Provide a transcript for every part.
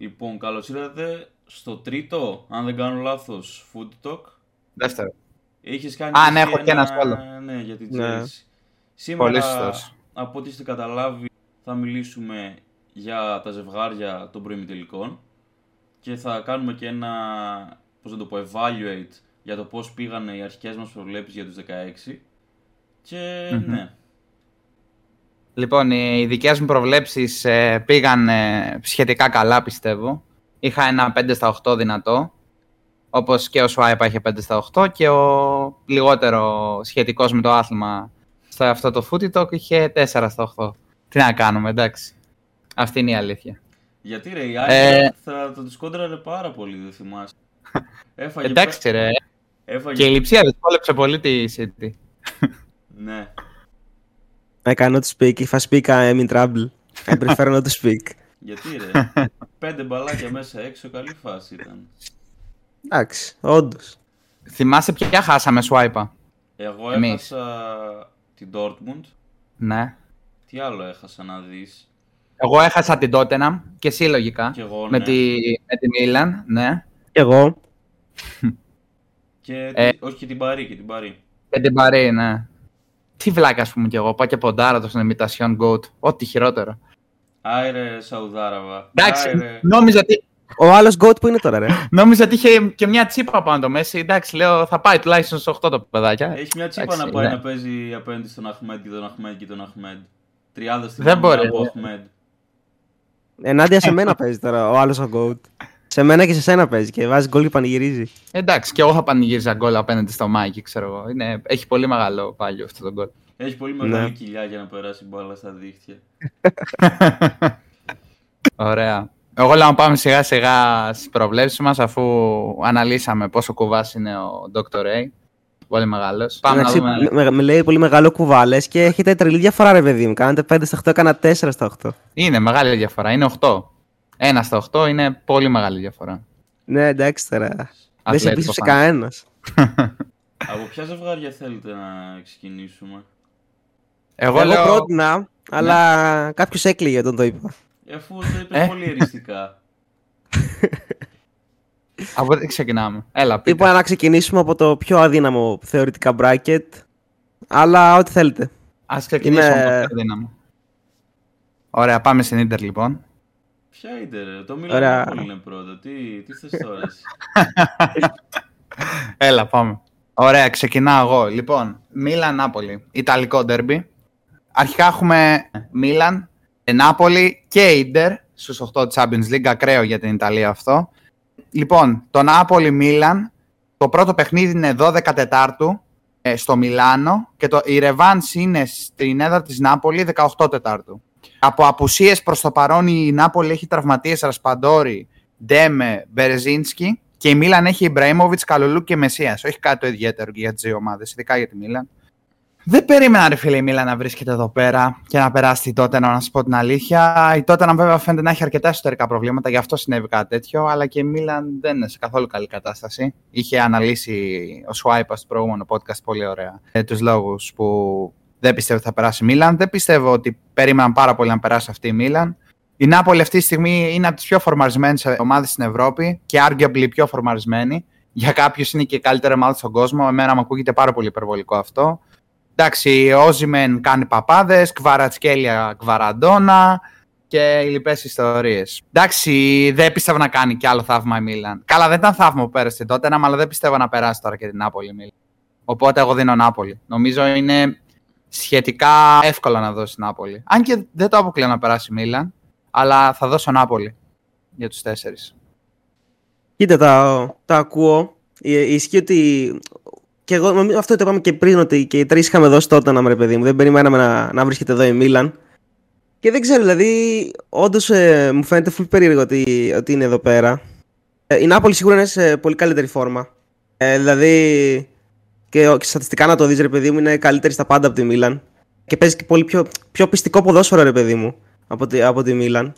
Λοιπόν, καλώς ήρθατε στο τρίτο, αν δεν κάνω λάθος, Food Talk. Δεύτερο. Είχες κάνει Α, και ναι, έχω και ένα σχόλιο. Ναι, για την Ναι. Chelsea. Σήμερα, Πολύ σωστός. από ό,τι είστε καταλάβει, θα μιλήσουμε για τα ζευγάρια των προημιτελικών και θα κάνουμε και ένα, πώς να το πω, evaluate για το πώς πήγανε οι αρχικές μας προβλέψεις για τους 16. Και Μμμ. ναι, Λοιπόν, οι δικές μου προβλέψεις ε, πήγαν ε, σχετικά καλά, πιστεύω. Είχα ένα 5 στα 8 δυνατό, όπως και ο Σουάιπα είχε 5 στα 8 και ο λιγότερο σχετικός με το άθλημα στο αυτό το Footy Talk είχε 4 στα 8. Τι να κάνουμε, εντάξει. Αυτή είναι η αλήθεια. γιατί ρε, η Ε, Άγια θα, θα τους κόντραρε πάρα πολύ, δεν θυμάσαι. Έφαγε Εντάξει ρε, Έφαγε... και η Λιψία δυσκόλεψε πολύ τη City. Ναι. I cannot speak. If I speak, I am in trouble. I prefer not to speak. Γιατί ρε; Πέντε μπαλάκια μέσα έξω, καλή φάση ήταν. Εντάξει, όντως. Θυμάσαι ποια χάσαμε Σουάιπα; Εγώ Εμείς. έχασα την Dortmund. Ναι. Τι άλλο έχασα να δεις; Εγώ έχασα την Tottenham και εσύ λογικά. Κι εγώ, με, ναι. τη, με τη Μίλαν, ναι. Και εγώ. Και... Ε. Όχι και την Παρή, και την Παρή. Και την Παρή, ναι. Τι βλάκα, ας πούμε κι εγώ. Πάω και ποντάρα το στην imitation goat. Ό,τι χειρότερο. Άιρε Σαουδάραβα. Εντάξει, Άιρε... νόμιζα ότι, Ο άλλος goat που είναι τώρα, ρε. νόμιζα ότι είχε και μια τσίπα πάνω το Μέση. Εντάξει, λέω θα πάει τουλάχιστον στου 8 το παιδάκια. Έχει μια τσίπα Εντάξει, να πάει ναι. να παίζει απέναντι στον Αχμέντ και τον Αχμέντ και τον Αχμέντ. 30 στην Δεν άμυνα μπορεί, από ρε. Αχμέντ. Ενάντια σε μένα παίζει τώρα ο άλλος ο goat. Σε μένα και σε σένα παίζει και βάζει γκολ και πανηγυρίζει. Εντάξει, και εγώ θα πανηγύριζα γκολ απέναντι στο Μάικη, ξέρω εγώ. Είναι, έχει πολύ μεγάλο πάλιο αυτό το γκολ. Έχει πολύ μεγάλη Ναι. κοιλιά για να περάσει μπάλα στα δίχτυα. Ωραία. Εγώ λέω να πάμε σιγά σιγά στις προβλέψεις μας αφού αναλύσαμε πόσο κουβάς είναι ο Dr. Ray. Πολύ μεγάλος. Πάμε να Εντάξει, δούμε. με, με- με λέει πολύ μεγάλο κουβάλες και έχετε τρελή διαφορά, ρε παιδί μου. Κάνετε 5 στα 8, έκανα 4 στα 8. Είναι μεγάλη διαφορά. Είναι 8. Ένα στα 8 είναι πολύ μεγάλη διαφορά. Ναι, εντάξει τώρα. Δεν σε Αθλέτικο πίστεψε φαν. κανένας. από ποια ζευγάρια θέλετε να ξεκινήσουμε; Εγώ, Εγώ λέω. πρότεινα, αλλά κάποιος έκλειγε όταν το είπα. Ε, Αφού το είπε Ε. πολύ εριστικά. Από τι ξεκινάμε. Έλα, πείτε. Είπα να ξεκινήσουμε από το πιο αδύναμο θεωρητικά bracket. Αλλά ό,τι θέλετε. Α ξεκινήσουμε Είμαι- από το πιο δύναμο. Ωραία, πάμε στην Ιντερ λοιπόν. Ποια είναι ρε, το Ωραία. Μιλάνο είναι πρώτο. Τι, τι θες τώρα εσύ; Έλα, πάμε. Ωραία, ξεκινάω εγώ. Λοιπόν, Μίλαν Νάπολη. Ιταλικό ντερμπι. Αρχικά έχουμε Μίλαν, Νάπολη και Ιντερ στους 8 Champions League. Ακραίο για την Ιταλία αυτό. Λοιπόν, το Νάπολη Μίλαν. Το πρώτο παιχνίδι είναι 12 Τετάρτου ε, στο Μιλάνο και το, η Ρεβάνς είναι στην έδρα της Νάπολη 18 Τετάρτου. Από απουσίες προς το παρόν η Νάπολη έχει τραυματίες Ρασπαντόρη, Ντέμε, Μπερεζίνσκι και η Μίλαν έχει Ιμπραήμοβιτς, Καλολού και Μεσία. Όχι κάτι το ιδιαίτερο και για τις δύο ομάδες, ειδικά για τη Μίλαν. Δεν περίμενα, ρε φίλε, η Μίλαν να βρίσκεται εδώ πέρα και να περάσει τότε να σα πω την αλήθεια. Η τότε, βέβαια, φαίνεται να έχει αρκετά εσωτερικά προβλήματα, γι' αυτό συνέβη κάτι τέτοιο. Αλλά και η Μίλαν δεν είναι σε καθόλου καλή κατάσταση. Είχε αναλύσει ο Σουάιπα στο προηγούμενο podcast πολύ ωραία ε, τους λόγους που δεν πιστεύω ότι θα περάσει η Μίλαν. Δεν πιστεύω ότι περίμεναν πάρα πολύ να περάσει αυτή η Μίλαν. Η Νάπολη αυτή τη στιγμή είναι από τις πιο φορμαρισμένες ομάδες στην Ευρώπη και arguably πιο φορμαρισμένη. Για κάποιους είναι και η καλύτερη ομάδα στον κόσμο. Εμένα μου ακούγεται πάρα πολύ υπερβολικό αυτό. Εντάξει, ο Όζιμεν κάνει παπάδες, Κβαρατσκέλια Κβαραντόνα και οι λοιπές ιστορίες. Εντάξει, δεν πιστεύω να κάνει κι άλλο θαύμα η Μίλαν. Καλά, δεν ήταν θαύμα που πέρασε τότε, αλλά δεν πιστεύω να περάσει τώρα και την Νάπολη η Μίλαν. Οπότε εγώ δίνω Νάπολη. Νομίζω είναι σχετικά εύκολο να δώσει Νάπολη. Αν και δεν το αποκλείω να περάσει η Μίλαν, αλλά θα δώσω Νάπολη για τους τέσσερις. Κοίτα, τα, τα ακούω. Ε, Ισχύει ότι. Και εγώ, νομίζω αυτό το είπαμε και πριν, ότι και οι τρεις είχαμε δώσει τότε να ρε παιδί μου. Δεν περιμέναμε να, να βρίσκεται εδώ η Μίλαν. Και δεν ξέρω, δηλαδή, όντως μου φαίνεται full περίεργο ότι, ότι είναι εδώ πέρα. Ε, η Νάπολη σίγουρα είναι σε πολύ καλύτερη φόρμα. Ε, δηλαδή, και, ο- και στατιστικά να το δεις ρε παιδί μου, είναι καλύτερη στα πάντα από τη Μίλαν. Και παίζει και πολύ πιο, πιο πιστικό ποδόσφαιρο, ρε παιδί μου, από τη, από τη Μίλαν.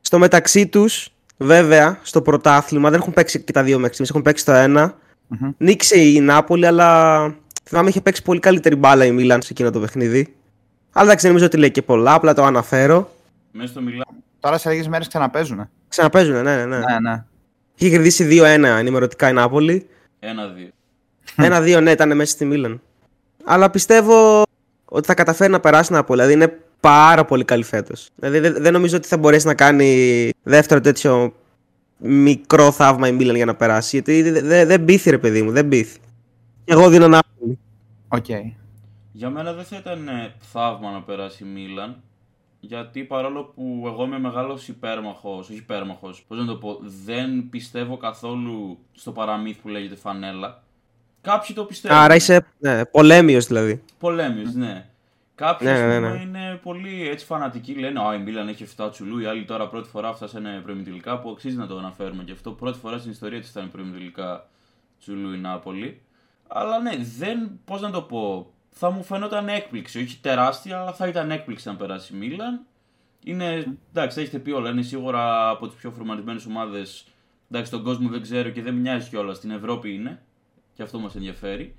Στο μεταξύ τους, βέβαια, στο πρωτάθλημα δεν έχουν παίξει και τα δύο μέχρι στιγμής, έχουν παίξει το ένα. Μμμ. Νίκησε η Νάπολη, αλλά θυμάμαι είχε παίξει πολύ καλύτερη μπάλα η Μίλαν σε εκείνο το παιχνίδι. Αλλά εντάξει, δεν νομίζω ότι λέει και πολλά, απλά το αναφέρω. Μέσα στο Μιλάνο. Τώρα σε λίγες μέρες ξαναπέζουν. Ξαναπέζουν, ναι, ναι. ναι. Ναι, ναι. Είχε κερδίσει 2-1 ενημερωτικά η Νάπολη. Ένα-δύο. Ένα-δύο, ναι, ήταν μέσα στη Μίλαν. Αλλά πιστεύω ότι θα καταφέρει να περάσει η Νάπολη. Δηλαδή είναι πάρα πολύ καλή φέτος. Δηλαδή δεν, δεν νομίζω ότι θα μπορέσει να κάνει δεύτερο τέτοιο μικρό θαύμα η Μίλαν για να περάσει. Γιατί δεν δε, δεν πείθει, ρε παιδί μου, δεν πείθει. Εγώ δίνω Νάπολη. Οκ. Για μένα δεν θα ήταν ε, θαύμα να περάσει η Μίλαν. Γιατί παρόλο που εγώ είμαι μεγάλος υπέρμαχος, όχι υπέρμαχος, πώς να το πω, δεν πιστεύω καθόλου στο παραμύθι που λέγεται φανέλα. Κάποιοι το πιστεύουν. Άρα είσαι ναι, πολέμιος δηλαδή. Πολέμιος, ναι. Κάποιοι Ναι, ας ναι, πούμε, ναι. είναι πολύ έτσι φανατικοί. Λένε Α, η Μίλαν έχει 7 τσουλού. Οι άλλοι τώρα πρώτη φορά φτάσανε προημιτελικά που αξίζει να το αναφέρουμε και αυτό. Πρώτη φορά στην ιστορία της ήταν προημιτελικά τσουλού η Νάπολη. Αλλά ναι, δεν. Πώς να το πω. Θα μου φαινόταν έκπληξη. Όχι τεράστια, αλλά θα ήταν έκπληξη να περάσει η Μίλαν. Είναι. Εντάξει, τα έχετε πει όλα. Είναι σίγουρα από τις πιο φορμαρισμένε ομάδες. Εντάξει, τον κόσμο δεν ξέρω και δεν μοιάζει κιόλας. Στην Ευρώπη είναι. Και αυτό μας ενδιαφέρει.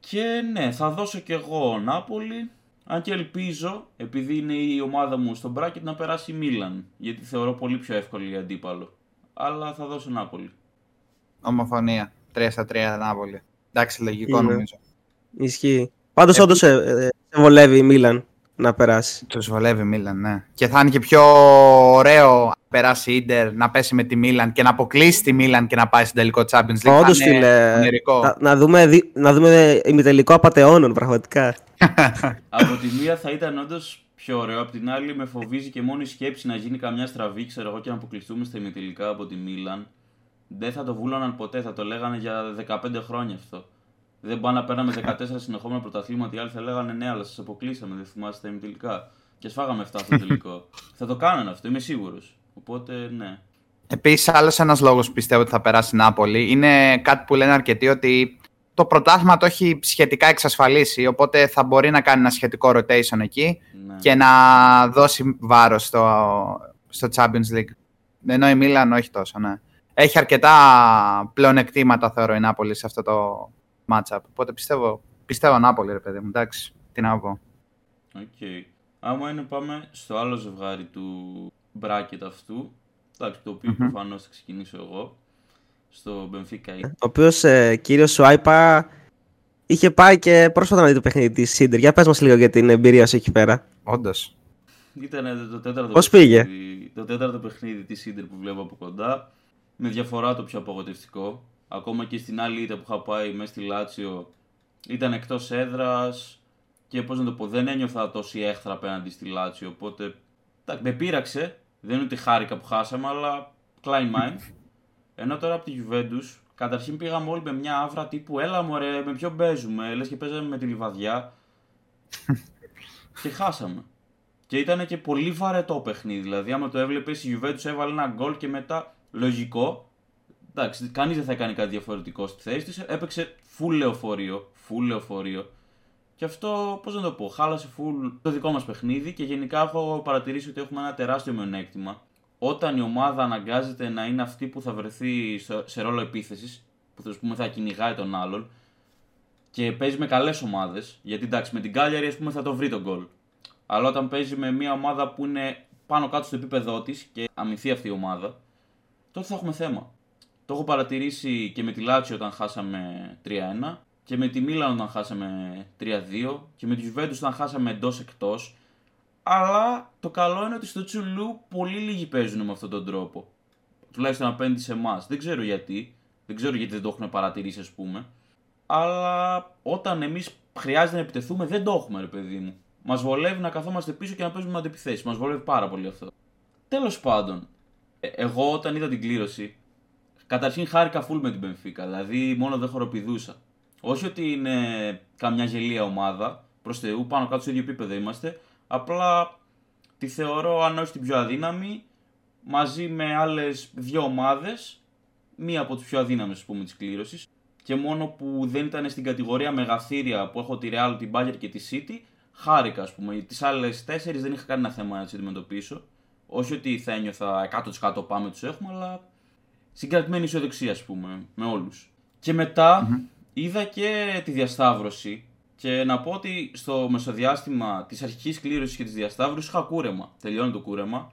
Και ναι, θα δώσω κι εγώ Νάπολη. Αν και ελπίζω, επειδή είναι η ομάδα μου στο bracket, να περάσει η Μίλαν. Γιατί θεωρώ πολύ πιο εύκολη η αντίπαλο. Αλλά θα δώσω Νάπολη. Ομοφωνία. 3 στα 3 Νάπολη. Εντάξει, λογικό Είναι. νομίζω. Ισχύει. Πάντως όντως σε, ε, σε βολεύει η Μίλαν να περάσει. Τους βολεύει η Μίλαν, ναι. Και θα είναι και πιο ωραίο να περάσει η Ίντερ, να πέσει με τη Μίλαν και να αποκλείσει τη Μίλαν και να πάει στο τελικό Champions League. Όντως, Θα είναι φίλε, ονειρικό. Να, να, δούμε, δι- να δούμε ημιτελικό απαταιώνων πραγματικά. Από τη μία θα ήταν όντως πιο ωραίο, απ' την άλλη με φοβίζει και μόνο η σκέψη να γίνει καμιά στραβή, ξέρω εγώ, και να αποκλειστούμε στα ημιτελικά από τη Μίλαν. Δεν θα το βούλωναν ποτέ, θα το λέγανε για 15 χρόνια αυτό. Δεν πάνε να παίρναμε 14 συνεχόμενα πρωταθλήματα, οι άλλοι θα λέγανε ναι, αλλά σας αποκλείσαμε, δεν θυμάστε τα ημιτελικά. Και σφάγαμε 7 στο τελικό. θα το κάνανε αυτό, είμαι σίγουρος. Οπότε ναι. Επίσης, άλλος ένας λόγος που πιστεύω ότι θα περάσει η Νάπολη είναι κάτι που λένε αρκετοί ότι το πρωτάθλημα το έχει σχετικά εξασφαλίσει. Οπότε θα μπορεί να κάνει ένα σχετικό rotation εκεί ναι. και να δώσει βάρος στο, στο Champions League. Ενώ η Μίλαν όχι τόσο, ναι. Έχει αρκετά πλεονεκτήματα, θεωρώ, η Νάπολη σε αυτό το matchup. Οπότε πιστεύω, πιστεύω Νάπολη, ρε παιδί μου. Εντάξει, τι να πω. Οκ. Άμα είναι πάμε στο άλλο ζευγάρι του bracket αυτού, εντάξει, το οποίο προφανώς θα ξεκινήσω εγώ, στο Benfica Ο οποίος ε, κύριος Σουάιπα είχε πάει και πρόσφατα να δει το παιχνίδι της Ίντερ. Για πες μας λίγο για την εμπειρία σου εκεί πέρα. Όντως. Ήταν το τέταρτο Πώς παιχνίδι, Το τέταρτο παιχνίδι της Ίντερ που βλέπω από κοντά. Με διαφορά το πιο απογοητευτικό. Ακόμα και στην άλλη ήττα που είχα πάει μέσα στη Λάτσιο ήταν εκτός έδρας και πώς να το πω, δεν ένιωθα τόση έχθρα απέναντι στη Λάτσιο. Οπότε εντάξει, με πείραξε. Δεν είναι ότι χάρηκα που χάσαμε, αλλά Klein mind. Ενώ τώρα από τη Juventus, καταρχήν πήγαμε όλοι με μια άβρα τύπου Έλα μωρέ, με ποιον παίζουμε, λες και παίζαμε με τη Λιβαδιά. και χάσαμε. Και ήταν και πολύ βαρετό παιχνίδι. Δηλαδή, άμα το έβλεπες, η Juventus έβαλε ένα γκολ και μετά λογικό. Εντάξει, κανείς δεν θα κάνει κάτι διαφορετικό στη θέση της. Έπαιξε full λεωφορείο. Full λεωφορείο. Και αυτό, πώς να το πω, χάλασε full το δικό μας παιχνίδι και γενικά έχω παρατηρήσει ότι έχουμε ένα τεράστιο μειονέκτημα. Όταν η ομάδα αναγκάζεται να είναι αυτή που θα βρεθεί στο- σε ρόλο επίθεσης, που θα, ας πούμε, θα κυνηγάει τον άλλον, και παίζει με καλές ομάδες, γιατί εντάξει, με την Κάλιαρη ας πούμε, θα το βρει τον γκολ. Αλλά όταν παίζει με μια ομάδα που είναι πάνω κάτω στο επίπεδό της και αμυθεί αυτή η ομάδα, τότε θα έχουμε θέμα. Το έχω παρατηρήσει και με τη Λάτσιο όταν χάσαμε 3-1 και με τη Μίλαν όταν χάσαμε 3-2 και με τη Juventus όταν χάσαμε εντός εκτός. Αλλά το καλό είναι ότι στο Τσουλού πολύ λίγοι παίζουν με αυτόν τον τρόπο. Τουλάχιστον απέναντι σε εμάς. Δεν ξέρω γιατί. Δεν ξέρω γιατί δεν το έχουν παρατηρήσει, ας πούμε. Αλλά όταν εμείς χρειάζεται να επιτεθούμε, δεν το έχουμε, ρε παιδί μου. Μας βολεύει να καθόμαστε πίσω και να παίζουμε με αντεπιθέσει. Μας βολεύει πάρα πολύ αυτό. Τέλος πάντων, ε, εγώ όταν είδα την κλήρωση, καταρχήν χάρηκα full με την Benfica. Δηλαδή, μόνο δεν χοροπηδούσα. Όχι ότι είναι καμιά γελία ομάδα, προς Θεού, πάνω κάτω στο ίδιο επίπεδο είμαστε. Απλά τη θεωρώ, αν όχι την πιο αδύναμη, μαζί με άλλες δύο ομάδες, μία από τις πιο αδύναμες, ας πούμε, της κλήρωσης. Και μόνο που δεν ήταν στην κατηγορία μεγαθύρια που έχω τη Real, την Bayern και τη City, χάρηκα, ας πούμε. Τις άλλες τέσσερις δεν είχα κανένα θέμα να τις αντιμετωπίσω. Όχι ότι θα ένιωθα 100% πάμε τους έχουμε, αλλά συγκρατημένη ισοδεξία, ας πούμε, με όλους. Και μετα είδα και τη διασταύρωση. Και να πω ότι στο μεσοδιάστημα της αρχικής κλήρωσης και της διασταύρωσης είχα κούρεμα. Τελειώνει το κούρεμα.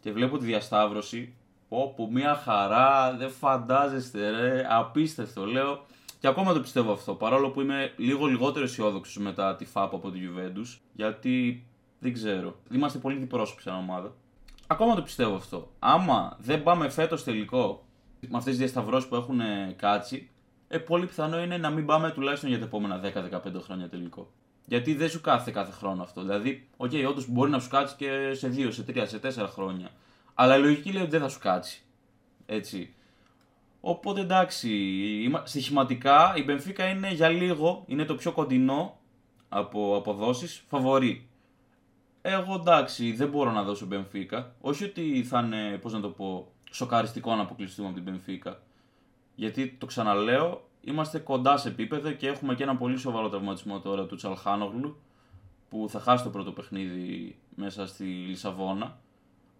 Και και βλέπω τη διασταύρωση. Όπου μια χαρά, δεν φαντάζεστε ρε, απίστευτο λέω. Και ακόμα το πιστεύω αυτό, παρόλο που είμαι λίγο λιγότερο αισιόδοξος μετά τη φάπα από τη Juventus, γιατί δεν ξέρω. Είμαστε πολύ διπρόσωποι σαν ομάδα. Ακόμα το πιστεύω αυτό. Άμα δεν πάμε φέτος τελικό με αυτές τις διασταυρώσεις που έχουν κάτσει, ε, πολύ πιθανό είναι να μην πάμε τουλάχιστον για τα επόμενα 10-15 χρόνια τελικό. Γιατί δεν σου κάθεται κάθε χρόνο αυτό. Δηλαδή, ok, okay, όντως μπορεί να σου κάτσει και σε 2, σε 3, σε 4 χρόνια. Αλλά η λογική λέει ότι δεν θα σου κάτσει. Έτσι. Οπότε εντάξει, στοιχηματικά η Μπενφίκα είναι για λίγο, είναι το πιο κοντινό από αποδόσεις, φαβορή. Εγώ εντάξει, δεν μπορώ να δώσω Μπενφίκα. Όχι ότι θα είναι, πώς να το πω, σοκαριστικό να αποκλειστούμε από την Μπενφίκα. Γιατί το ξαναλέω, είμαστε κοντά σε επίπεδο και έχουμε και ένα πολύ σοβαρό τραυματισμό τώρα του Τσαλχάνογλου που θα χάσει το πρώτο παιχνίδι μέσα στη Λισαβόνα.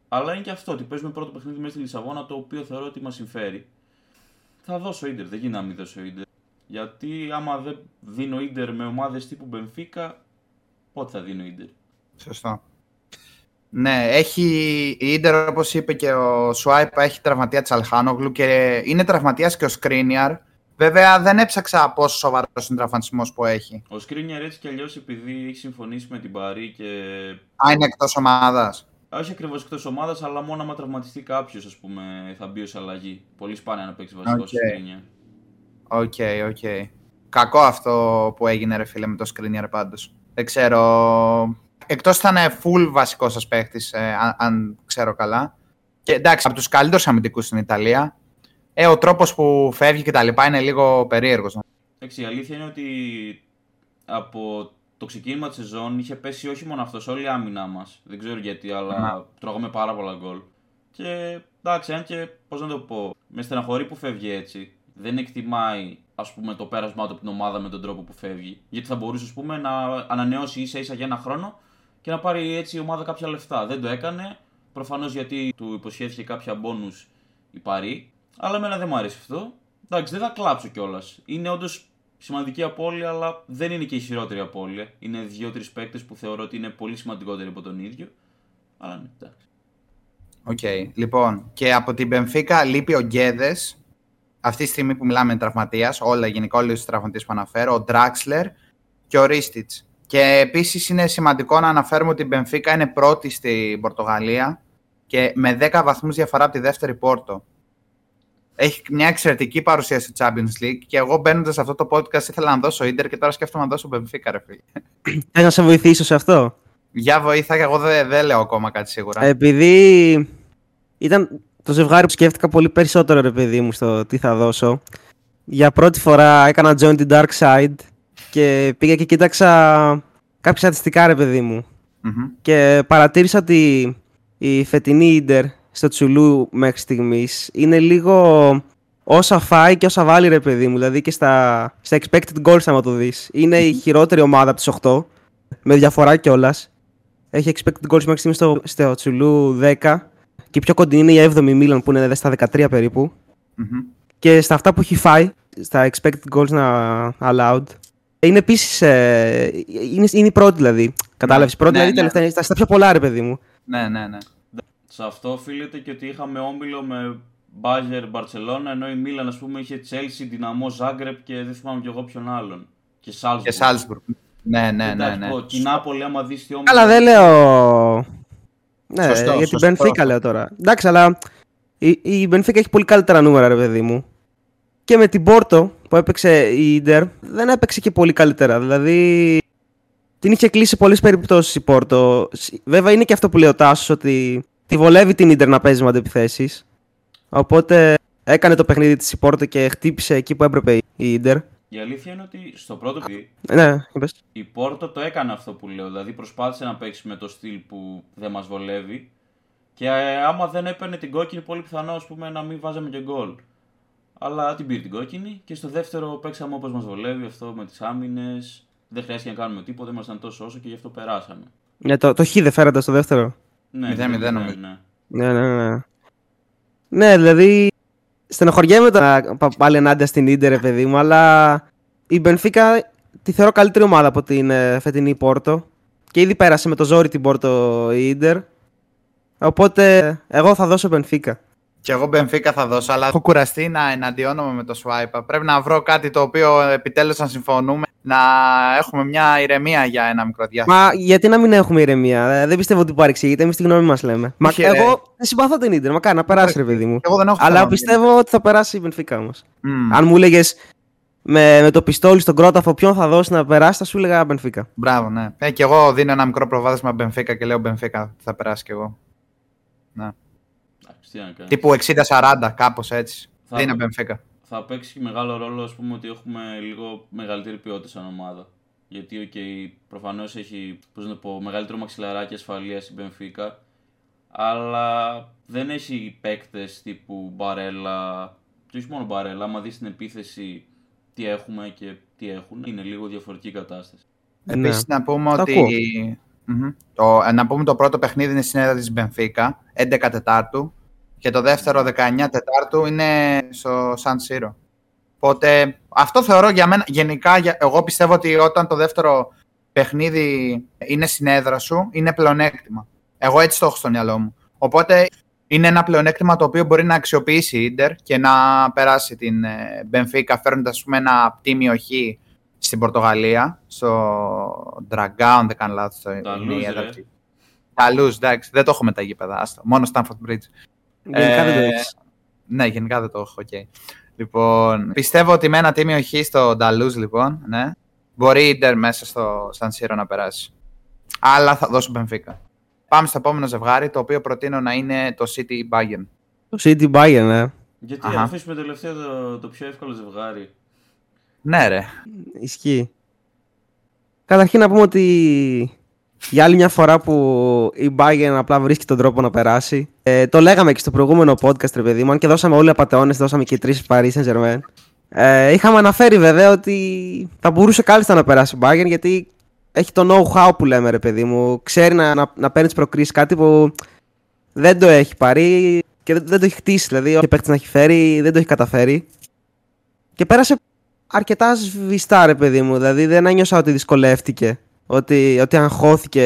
Αλλά είναι και αυτό ότι παίζουμε πρώτο παιχνίδι μέσα στη Λισαβόνα το οποίο θεωρώ ότι μας συμφέρει. Θα δώσω ίντερ, δεν γίνεται να μην δώσω ίντερ. Γιατί άμα δεν δίνω ίντερ με ομάδες τύπου Μπενφίκα, πότε θα δίνω ίντερ; Σωστό. Ναι, έχει η Ίντερ όπως είπε και ο Σουάιπ έχει τραυματία Τσαλχάνογλου και είναι τραυματίας και ο Σκρίνιαρ Βέβαια δεν έψαξα πόσο σοβαρός είναι ο τραυματισμός που έχει. Ο Σκρίνιαρ έτσι κι αλλιώς επειδή έχει συμφωνήσει με την Παρί και. Α, είναι εκτός ομάδας. Όχι ακριβώς εκτός ομάδας, αλλά μόνο άμα τραυματιστεί κάποιος, ας πούμε, θα μπει ως αλλαγή. Πολύ σπάνια να παίξει βασικό okay. Σκρίνιαρ. Ok, okay, ok. Okay. Κακό αυτό που έγινε, ρε φίλε, με το Σκρίνιαρ πάντως. Δεν ξέρω. Εκτός ήταν full βασικός σας παίχτης, ε, αν, αν ξέρω καλά. Και εντάξει, από τους καλύτερους αμυντικούς στην Ιταλία ε, ο τρόπος που φεύγει και τα λοιπά είναι λίγο περίεργος. Εντάξει, η αλήθεια είναι ότι από το ξεκίνημα της σεζόν είχε πέσει όχι μόνο αυτός, όλη η άμυνά μας. Δεν ξέρω γιατί, αλλά να. τρώγαμε πάρα πολλά γκολ. Και εντάξει, αν και πώς να το πω, με στεναχωρεί που φεύγει έτσι. Δεν εκτιμάει ας πούμε, το πέρασμά του από την ομάδα με τον τρόπο που φεύγει. Γιατί θα μπορούσε ας πούμε, να ανανεώσει ίσα ίσα για ένα χρόνο και να πάρει έτσι η ομάδα κάποια λεφτά. Δεν το έκανε. Προφανώς γιατί του υποσχέθηκε κάποια μπόνους η Παρί. Αλλά εμένα δεν μου αρέσει αυτό. Εντάξει, δεν θα κλάψω κιόλας. Είναι όντως σημαντική απώλεια, αλλά δεν είναι και η χειρότερη απώλεια. Είναι δύο-τρεις παίκτες που θεωρώ ότι είναι πολύ σημαντικότεροι από τον ίδιο. Αλλά ναι, εντάξει. Ok. Okay. Λοιπόν, και από την Μπενφίκα λείπει ο Γκέντες. Αυτή τη στιγμή που μιλάμε είναι τραυματίας. Όλα γενικά, όλοι του τραυματίες που αναφέρω. Ο Ντράξλερ και ο Ρίστιτς. Και επίσης είναι σημαντικό να αναφέρουμε ότι η Μπενφίκα είναι πρώτη στην Πορτογαλία και με 10 βαθμούς διαφορά από τη δεύτερη Πόρτο έχει μια εξαιρετική παρουσία στη Champions League και εγώ μπαίνοντας σε αυτό το podcast ήθελα να δώσω Ιντερ και τώρα σκέφτομαι να δώσω Benfica, ρε φίλε. Θέλω να σε βοηθήσω σε αυτό; Για βοήθα και εγώ δεν, δεν λέω ακόμα κάτι σίγουρα. Επειδή ήταν το ζευγάρι που σκέφτηκα πολύ περισσότερο, ρε παιδί μου, στο τι θα δώσω. Για πρώτη φορά έκανα join the dark side και πήγα και κοίταξα κάποια στατιστικά, ρε παιδί μου. Mm-hmm. Και παρατήρησα ότι η φετινή Ιντερ στο Τσουλού μέχρι στιγμής είναι λίγο όσα φάει και όσα βάλει ρε παιδί μου. Δηλαδή και στα, στα expected goals, άμα το δεις. Είναι η χειρότερη ομάδα από τις 8, με διαφορά κιόλας. Έχει expected goals μέχρι στιγμής στο, στο Τσουλού 10 και πιο κοντινή είναι η 7η Μίλαν που είναι στα 13 περίπου. Και στα αυτά που έχει φάει, στα expected goals να allowed, είναι επίσης. Ε, είναι, είναι η πρώτη δηλαδή. Κατάλαβες. Πρώτη ναι, δηλαδή ναι. τελευταία. Στα πιο πολλά ρε παιδί μου. Ναι, ναι, ναι. Σε αυτό οφείλεται και ότι είχαμε όμιλο με Μπάγερ Μπαρσελόνα, ενώ η Μίλαν, ας πούμε, είχε Τσέλσι, Δυναμό, Ζάγκρεπ και δεν θυμάμαι κι εγώ ποιον άλλον. Και Σάλσμπουργκ. Και Σάλσμπουργκ. Ναι, ναι, ναι. ναι. Και η Νάπολη, άμα δεις τι όμιλο. Καλά, δεν λέω. Ναι, σωστό, για την Μπενφίκα λέω τώρα. Εντάξει, αλλά η, η Μπενφίκα έχει πολύ καλύτερα νούμερα, ρε παιδί μου. Και με την Πόρτο που έπαιξε η Ιντερ, δεν έπαιξε και πολύ καλύτερα. Δηλαδή, την είχε κλείσει σε πολλές περιπτώσεις η Πόρτο. Βέβαια, είναι και αυτό που λέει ο Τάσος, ότι τη βολεύει την Ιντερ να παίζει με αντεπιθέσει. Οπότε έκανε το παιχνίδι της η Πόρτο και χτύπησε εκεί που έπρεπε η Ιντερ. Η αλήθεια είναι ότι στο πρώτο παιχνίδι ναι, η Πόρτο το έκανε αυτό που λέω. Δηλαδή προσπάθησε να παίξει με το στυλ που δεν μας βολεύει. Και ε, άμα δεν έπαιρνε την κόκκινη, πολύ πιθανό ας πούμε, να μην βάζαμε και γκολ. Αλλά την πήρε την κόκκινη και στο δεύτερο παίξαμε όπως μας βολεύει αυτό με τις άμυνες. Δεν χρειάστηκε να κάνουμε τίποτα, ήμασταν τόσο όσο και γι' αυτό περάσαμε. Ναι, το, το χ δεν φέρατε στο δεύτερο. Ναι, 0-0 νομίζω. Ναι. ναι, ναι, ναι. Ναι, δηλαδή στενοχωριέμαι τώρα πάλι ενάντια στην Ίντερ, παιδί μου, αλλά η Μπενφίκα τη θεωρώ καλύτερη ομάδα από την ε, φετινή Πόρτο. Και ήδη πέρασε με το ζόρι την Πόρτο η Ίντερ. Οπότε εγώ θα δώσω Μπενφίκα. Και εγώ Μπενφίκα θα δώσω, αλλά έχω κουραστεί να εναντιώνομαι με το swipe. Πρέπει να βρω κάτι το οποίο επιτέλους να συμφωνούμε, να έχουμε μια ηρεμία για ένα μικρό διάστημα. Μα γιατί να μην έχουμε ηρεμία. Ε, Δεν πιστεύω ότι παρεξηγείται. Εμείς τη γνώμη μας λέμε. Μα Όχι, ρε. εγώ δεν συμπαθώ την ντερ. Μακάρι να περάσει, ρε παιδί μου. Εγώ δεν έχω Αλλά θέμα. πιστεύω ότι θα περάσει η Μπενφίκα όμως. Μμμ. Αν μου έλεγες με, με το πιστόλι στον κρόταφο ποιον θα δώσεις να περάσει, θα σου έλεγα Μπενφίκα. Μπράβο, ναι. Ε, και εγώ δίνω ένα μικρό προβάδισμα Μπενφίκα και λέω Μπενφίκα θα περάσει κι εγώ. Ναι. Εντάξει, τι να κάνεις. Τύπου 60-40, κάπως έτσι. Θα- Δίνω Μπενφίκα. θα παίξει και μεγάλο ρόλο ας πούμε, ότι έχουμε λίγο μεγαλύτερη ποιότητα σαν ομάδα. Γιατί okay, προφανώς έχει πώς να το πω, μεγαλύτερο μαξιλαράκι ασφαλείας η Μπενφίκα, αλλά δεν έχει παίκτες τύπου Μπαρέλα. Και όχι μόνο Μπαρέλα, άμα δεις την επίθεση τι έχουμε και τι έχουν, είναι λίγο διαφορετική κατάσταση. Ναι. Επίσης να πούμε Το ότι. ακούω. Μμμ. Το, ε, να πούμε το πρώτο παιχνίδι είναι στην έδρα της Μπενφίκα, 11 Τετάρτου. Και το δεύτερο 19 Τετάρτου είναι στο Σαν Σύρο. Οπότε αυτό θεωρώ για μένα. Γενικά, για- εγώ πιστεύω ότι όταν το δεύτερο παιχνίδι είναι στην έδρα σου, είναι πλεονέκτημα. Εγώ έτσι το έχω στο μυαλό μου. Οπότε είναι ένα πλεονέκτημα το οποίο μπορεί να αξιοποιήσει η Ίντερ και να περάσει την ε, Μπενφίκα φέρνοντας ένα τίμιο χ στην Πορτογαλία, στο Dragão, δεν κάνω λάθος. το- Da Luz είναι η, έδρα ρε. αυτή. Da Luz, εντάξει, δεν το έχω με τα γήπεδα, άστο. Μόνο Stanford Bridge. Γενικά δεν το Ε, έχεις. Ναι, γενικά δεν το έχω, οκ. Λοιπόν, πιστεύω ότι με ένα τίμιο χ στο Da Luz, λοιπόν, ναι, μπορεί η Ίντερ μέσα στο San Siro να περάσει. Αλλά θα δώσω Benfica. Πάμε στο επόμενο ζευγάρι, το οποίο προτείνω να είναι το City Bayern. Το City Bayern, ναι. Γιατί Αχα. να αφήσουμε τελευταίο το, το πιο εύκολο ζευγάρι; Ναι, ρε. Ισχύει. Καταρχήν να πούμε ότι για άλλη μια φορά που η Bayern απλά βρίσκει τον τρόπο να περάσει. Ε, το λέγαμε και στο προηγούμενο podcast, ρε παιδί μου, αν και δώσαμε όλοι απαταιώνες, δώσαμε και τρεις Paris Saint Germain. Ε, είχαμε αναφέρει βέβαια ότι θα μπορούσε κάλλιστα να περάσει η Bayern γιατί έχει το know-how που λέμε ρε παιδί μου. Ξέρει να, να, να παίρνεις τι προκρίσεις κάτι που δεν το έχει πάρει και δεν, δεν το έχει χτίσει. Δηλαδή, ό,τι παίκτης να έχει φέρει δεν το έχει καταφέρει. Και πέρασε αρκετά σβηστά, ρε παιδί μου. Δηλαδή δεν ένιωσα ότι δυσκολεύτηκε, ότι, ότι αγχώθηκε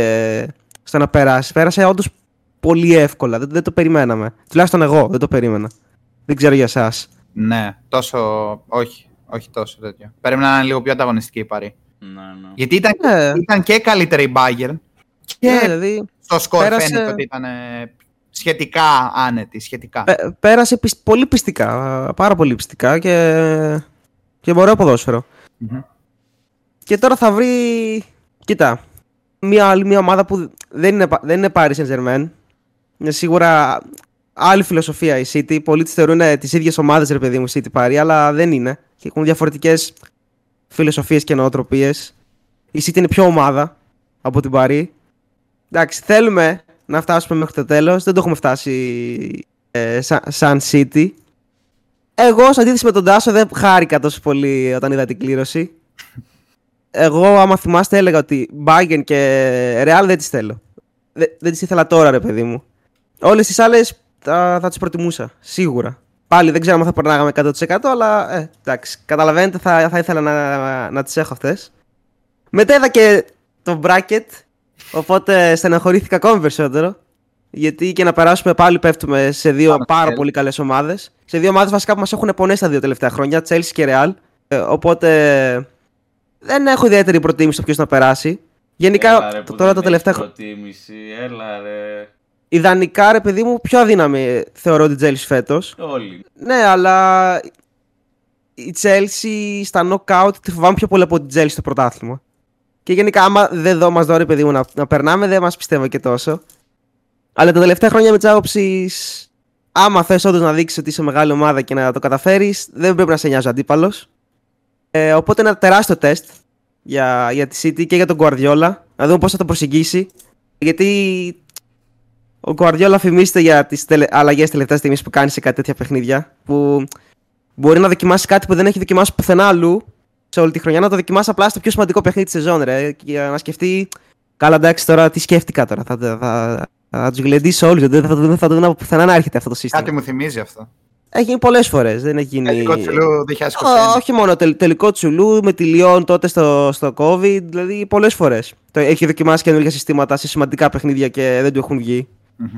στο να περάσει. Πέρασε όντως πολύ εύκολα. Δεν, δεν το περιμέναμε. Τουλάχιστον εγώ δεν το περίμενα. Δεν ξέρω για εσάς. Ναι, τόσο. Όχι, όχι τόσο τέτοιο. Περίμενα να είναι λίγο πιο ανταγωνιστική η Παρή. Ναι, ναι. Γιατί ήταν, Ναι. ήταν και καλύτερη η Bayern και Ναι, δηλαδή στο σκορ πέρασε- φαίνεται ότι ήταν ε, σχετικά άνετη. Σχετικά. πέ- πέρασε πισ- πολύ πιστικά. Πάρα πολύ πιστικά και, και με ωραίο ποδόσφαιρο. Μμμ. Και τώρα θα βρει. Κοίτα. Μια άλλη μια ομάδα που δεν είναι, πα- δεν είναι Paris Saint Germain. Είναι σίγουρα άλλη φιλοσοφία η City. Πολλοί τις θεωρούν τις ίδιες ομάδες, ρε παιδί μου, City Paris, αλλά δεν είναι. Και έχουν διαφορετικές φιλοσοφίες και νοοτροπίες. Η City είναι πιο ομάδα από την Paris. Εντάξει, θέλουμε να φτάσουμε μέχρι το τέλος. Δεν το έχουμε φτάσει ε, σαν, σαν City. Εγώ, σε αντίθεση με τον Τάσο, δεν χάρηκα τόσο πολύ όταν είδα την κλήρωση. Εγώ, άμα θυμάστε, έλεγα ότι Bayern και Real δεν τις θέλω. Δεν, δεν τις ήθελα τώρα, ρε παιδί μου. Όλες τις άλλες θα, θα τις προτιμούσα, σίγουρα. Πάλι δεν ξέρω αν θα περνάγαμε 100% αλλά ε, εντάξει, καταλαβαίνετε θα, θα ήθελα να, να τις έχω αυτές. Μετά είδα και το bracket, οπότε στεναχωρήθηκα ακόμη περισσότερο. Γιατί και να περάσουμε πάλι πέφτουμε σε δύο Πάνω στο πάρα Chelsea. πολύ καλές ομάδες. Σε δύο ομάδες βασικά που μας έχουν πονέσει τα δύο τελευταία χρόνια, Chelsea και Real. Ε, οπότε δεν έχω ιδιαίτερη προτίμηση στο ποιος να περάσει. Γενικά Έλα, ρε, το- που τώρα δεν τα τελευταία έχεις χρόνια. προτίμηση. Έλα ρε. Ιδανικά, ρε παιδί μου, πιο αδύναμη θεωρώ την Chelsea φέτος. Όλοι. Ναι, αλλά η Chelsea στα knockout τη φοβάμαι πιο πολύ από την Chelsea στο πρωτάθλημα. Και γενικά, άμα δεν δω, μας δω ρε παιδί μου να, να περνάμε, δεν μας πιστεύω και τόσο. Αλλά τα τελευταία χρόνια με τι άποψη, άμα θες όντως να δείξεις ότι είσαι μεγάλη ομάδα και να το καταφέρεις, δεν πρέπει να σε νοιάζει ο αντίπαλος. Ε, οπότε ένα τεράστιο τεστ για, για τη City και για τον Guardiola. Να δούμε πώς θα το προσεγγίσει. Γιατί ο Guardiola φημίζεται για τις τελε... αλλαγές τελευταία στιγμής που κάνει σε κάτι τέτοια παιχνίδια. Που μπορεί να δοκιμάσει κάτι που δεν έχει δοκιμάσει πουθενά αλλού σε όλη τη χρονιά. Να το δοκιμάσει απλά στο πιο σημαντικό παιχνίδι της σεζόν, ρε. Και να σκεφτεί. Καλά, εντάξει, τώρα τι σκέφτηκα τώρα. Θα, θα, θα, θα τους γλεντήσω όλους. Δεν θα, δεν θα το δω πουθενά να έρχεται αυτό το σύστημα. Κάτι μου θυμίζει αυτό. Έχει γίνει πολλές φορές. Δεν έχει γίνει. Τελικό τσουλού 2021. Ό, όχι μόνο τελ, τελικό τσουλού με τη Λιόν τότε στο, στο COVID, δηλαδή πολλές φορές. Έχει δοκιμάσει καινούργια συστήματα σε σημαντικά παιχνίδια και δεν του έχουν βγει. Μμμ.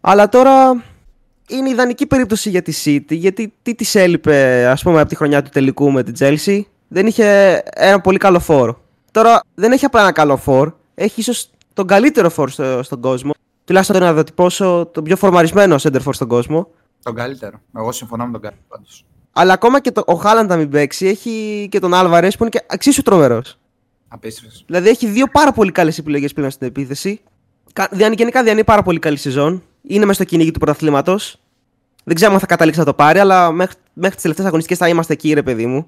Αλλά τώρα είναι ιδανική περίπτωση για τη City, γιατί τι της έλειπε, ας πούμε, από τη χρονιά του τελικού με την Chelsea. Δεν είχε ένα πολύ καλό φόρ. Τώρα δεν έχει απλά ένα καλό φόρ, έχει ίσως τον καλύτερο φόρ στο, στον κόσμο. Τουλάχιστον να διατυπώσω τον πιο φορμαρισμένο center for στον κόσμο. Τον καλύτερο. Εγώ συμφωνώ με τον καλύτερο πάντως. Αλλά ακόμα και το, ο Χάλαντ να μην παίξει, έχει και τον Άλβαρες που είναι και εξίσου τρομερός. Απίστευτος. Δηλαδή έχει δύο πάρα πολύ καλές επιλογές πλέον στην επίθεση. Κα- διανύ- Γενικά διανύει πάρα πολύ καλή σεζόν. Είναι μέσα στο κυνήγι του πρωταθλήματος. Δεν ξέρω αν θα καταλήξει να το πάρει, αλλά μέχρι, μέχρι τις τελευταίες αγωνιστικές θα είμαστε εκεί, ρε παιδί μου.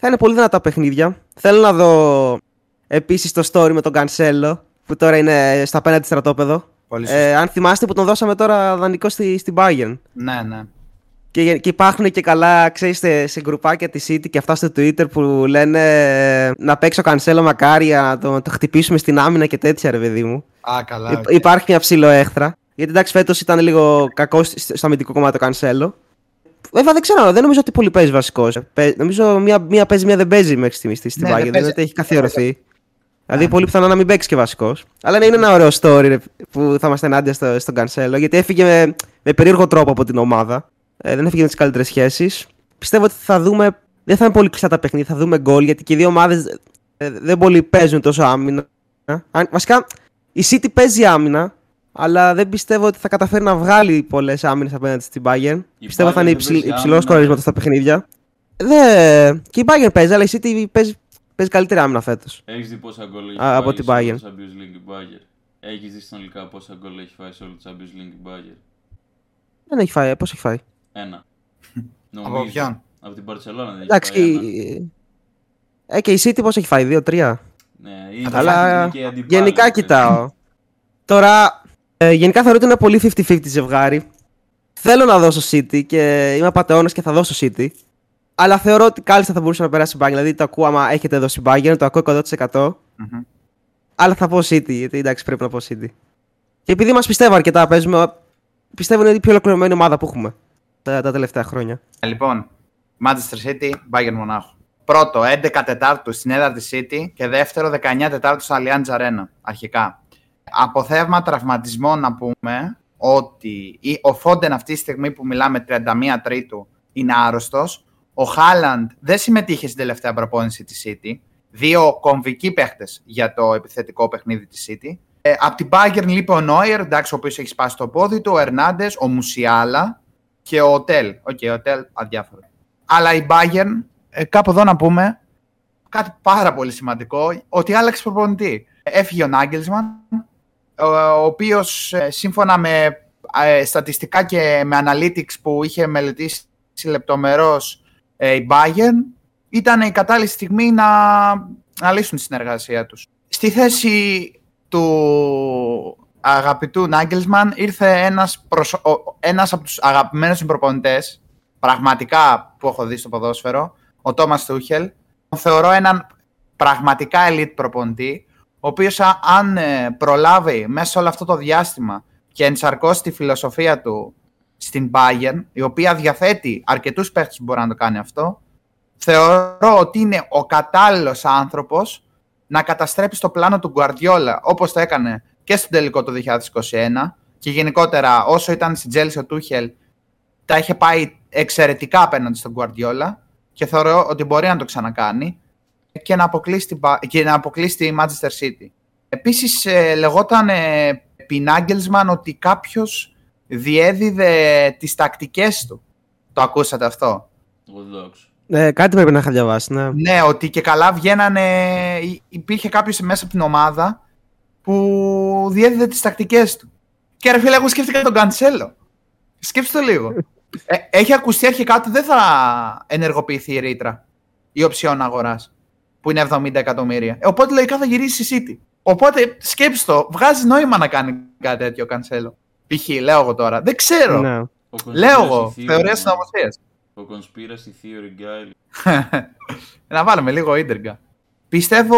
Θα είναι πολύ δυνατά παιχνίδια. Θέλω να δω επίσης το story με τον Κανσέλο, που τώρα είναι στο απέναντι στρατόπεδο. Πολύ σωστό. Ε, αν θυμάστε που τον δώσαμε τώρα δανεικό στη, στην Bayern. Ναι, ναι. Και, και υπάρχουν και καλά, ξέρεις, σε, σε γκρουπάκια της City και αυτά στο Twitter που λένε ε, να παίξει ο Κανσέλο μακάρια, να το, το χτυπήσουμε στην άμυνα και τέτοια, ρε παιδί μου. Α, καλά. Υ- οκ. Υπάρχει μια ψιλοέχθρα. Γιατί εντάξει, φέτος ήταν λίγο κακό σ- στο αμυντικό κομμάτι ο Κανσέλο. Βέβαια δεν ξέρω, δεν νομίζω ότι πολύ παίζει βασικός. Νομίζω μία, μία παίζει, μία δεν παίζει μέχρι στιγμής στην Ναι, ναι, δεν Δεν παίζει. είναι ότι έχει καθιερωθεί. Δηλαδή, πολύ πιθανό να μην παίξει και βασικός. Αλλά ναι, είναι ένα ωραίο story ρε, που θα είμαστε ενάντια στο, στον Κανσέλο. Γιατί έφυγε με, με περίεργο τρόπο από την ομάδα. Ε, δεν έφυγε με τις καλύτερες σχέσεις. Πιστεύω ότι θα δούμε. Δεν θα είναι πολύ κλειστά τα παιχνίδια, θα δούμε γκολ γιατί και οι δύο ομάδες δεν πολύ παίζουν τόσο άμυνα. Αν, βασικά, η City παίζει άμυνα, αλλά δεν πιστεύω ότι θα καταφέρει να βγάλει πολλές άμυνες απέναντι στην Bayern. Η πιστεύω Bayern θα είναι δεν υψηλ, παίζει υψηλός άμυνα. σκορισμό στα παιχνίδια. Δε, και η Bayern παίζει, αλλά η City παίζει, παίζει καλύτερη άμυνα φέτος. Έχεις δει πόσα γκολ έχει Α, φάει από την σε όλο Bayern. το Champions League η Bayern. Έχεις δει συνολικά πόσα γκολ έχει φάει σε όλο το Champions League η Bayern; Δεν έχει φάει, πώς έχει φάει; Ένα. Από ποιον; Από την Barcelona δεν Εντάξει, και, έχει φάει ένα. η- ε, και η City πώς έχει φάει, 2-3. Ναι, είναι Αλλά είναι και η αντιπάλη, γενικά ρε κοιτάω. Τώρα, ε, γενικά θεωρώ ότι είναι πολύ 50-50 ζευγάρι. Θέλω να δώσω City και είμαι απαταιώνας και θα δώσω City. Αλλά θεωρώ ότι κάλλιστα θα μπορούσε να περάσει η Bayern. Δηλαδή το ακούω άμα έχετε δώσει Bayern, το ακούω 100%. Μμμ. Αλλά θα πω City, γιατί εντάξει πρέπει να πω City. Και επειδή μας πιστεύω αρκετά, παίζουμε. Πιστεύω είναι η πιο ολοκληρωμένη ομάδα που έχουμε τα, τα τελευταία χρόνια. Ε, Λοιπόν, Manchester City, Bayern Μονάχου. Πρώτο, 11 Τετάρτου στην έδρα τη City και δεύτερο, 19 Τετάρτου στο Allianz Arena, αρχικά. Από θέμα τραυματισμών να πούμε ότι η- ο Φόντεν αυτή τη στιγμή που μιλάμε 31 Τρίτου είναι άρρωστος. Ο Χάλαντ δεν συμμετείχε στην τελευταία προπόνηση της City. Δύο κομβικοί παίχτες για το επιθετικό παιχνίδι της City. Ε, από την Bayern λείπει ο Νόιερ, εντάξει, ο οποίος έχει σπάσει το πόδι του, ο Ερνάντες, ο Μουσιάλα και ο Τέλ. Οκ, ο Τέλ αδιάφορο. Αλλά η Bayern, ε, κάπου εδώ να πούμε κάτι πάρα πολύ σημαντικό, ότι άλλαξε προπονητή. Έφυγε ο Νάγκελσμαν, ο, ο οποίος ε, σύμφωνα με ε, στατιστικά και με analytics που είχε μελετήσει λεπτομερώς ε, η Bayern, ήταν η κατάλληλη στιγμή να, να λύσουν τη συνεργασία τους. Στη θέση του αγαπητού Νάγκελσμαν ήρθε ένας, προσω... ο- ένας από τους αγαπημένους μου προπονητές πραγματικά που έχω δει στο ποδόσφαιρο, ο Τόμας Τούχελ. Τον θεωρώ έναν πραγματικά elite προπονητή, ο οποίος α- αν ε, προλάβει μέσα σε όλο αυτό το διάστημα και ενσαρκώσει τη φιλοσοφία του στην Bayern, η οποία διαθέτει αρκετούς παίχτες που μπορεί να το κάνει αυτό, θεωρώ ότι είναι ο κατάλληλος άνθρωπος να καταστρέψει το πλάνο του Guardiola όπως το έκανε και στον τελικό του 2021 και γενικότερα όσο ήταν στην Chelsea ο Τούχελ τα είχε πάει εξαιρετικά απέναντι στον Guardiola και θεωρώ ότι μπορεί να το ξανακάνει και να αποκλείσει, την, Ba- και να αποκλείσει τη Manchester City. Επίσης ε, λεγόταν ε, επί Nagelsmann ότι κάποιος διέδιδε τις τακτικές του. Το ακούσατε αυτό; Orthodox. Ε, κάτι πρέπει να είχα διαβάσει, ναι. Ναι, ότι και καλά βγαίνανε. υ- Υπήρχε κάποιος μέσα από την ομάδα που διέδιδε τις τακτικές του. Και ρε φίλε, εγώ σκέφτηκα τον Καντσέλο. Σκέψτε το λίγο. Ε, έχει ακουστεί αρχικά ότι δεν θα ενεργοποιηθεί η ρήτρα η οψιόν αγοράς που είναι 70 εκατομμύρια. Ε, οπότε λογικά θα γυρίσει η City. Οπότε σκέψτε το, βγάζει νόημα να κάνει κάτι τέτοιο ο Καντσέλο. Π.χ. λέω εγώ τώρα. Δεν ξέρω. ναι. Ο Λέω conspiracy εγώ. theory- Θεωρία συνωμοσίας. Ο conspiracy theory guy. να βάλουμε λίγο ίντριγκα. Πιστεύω,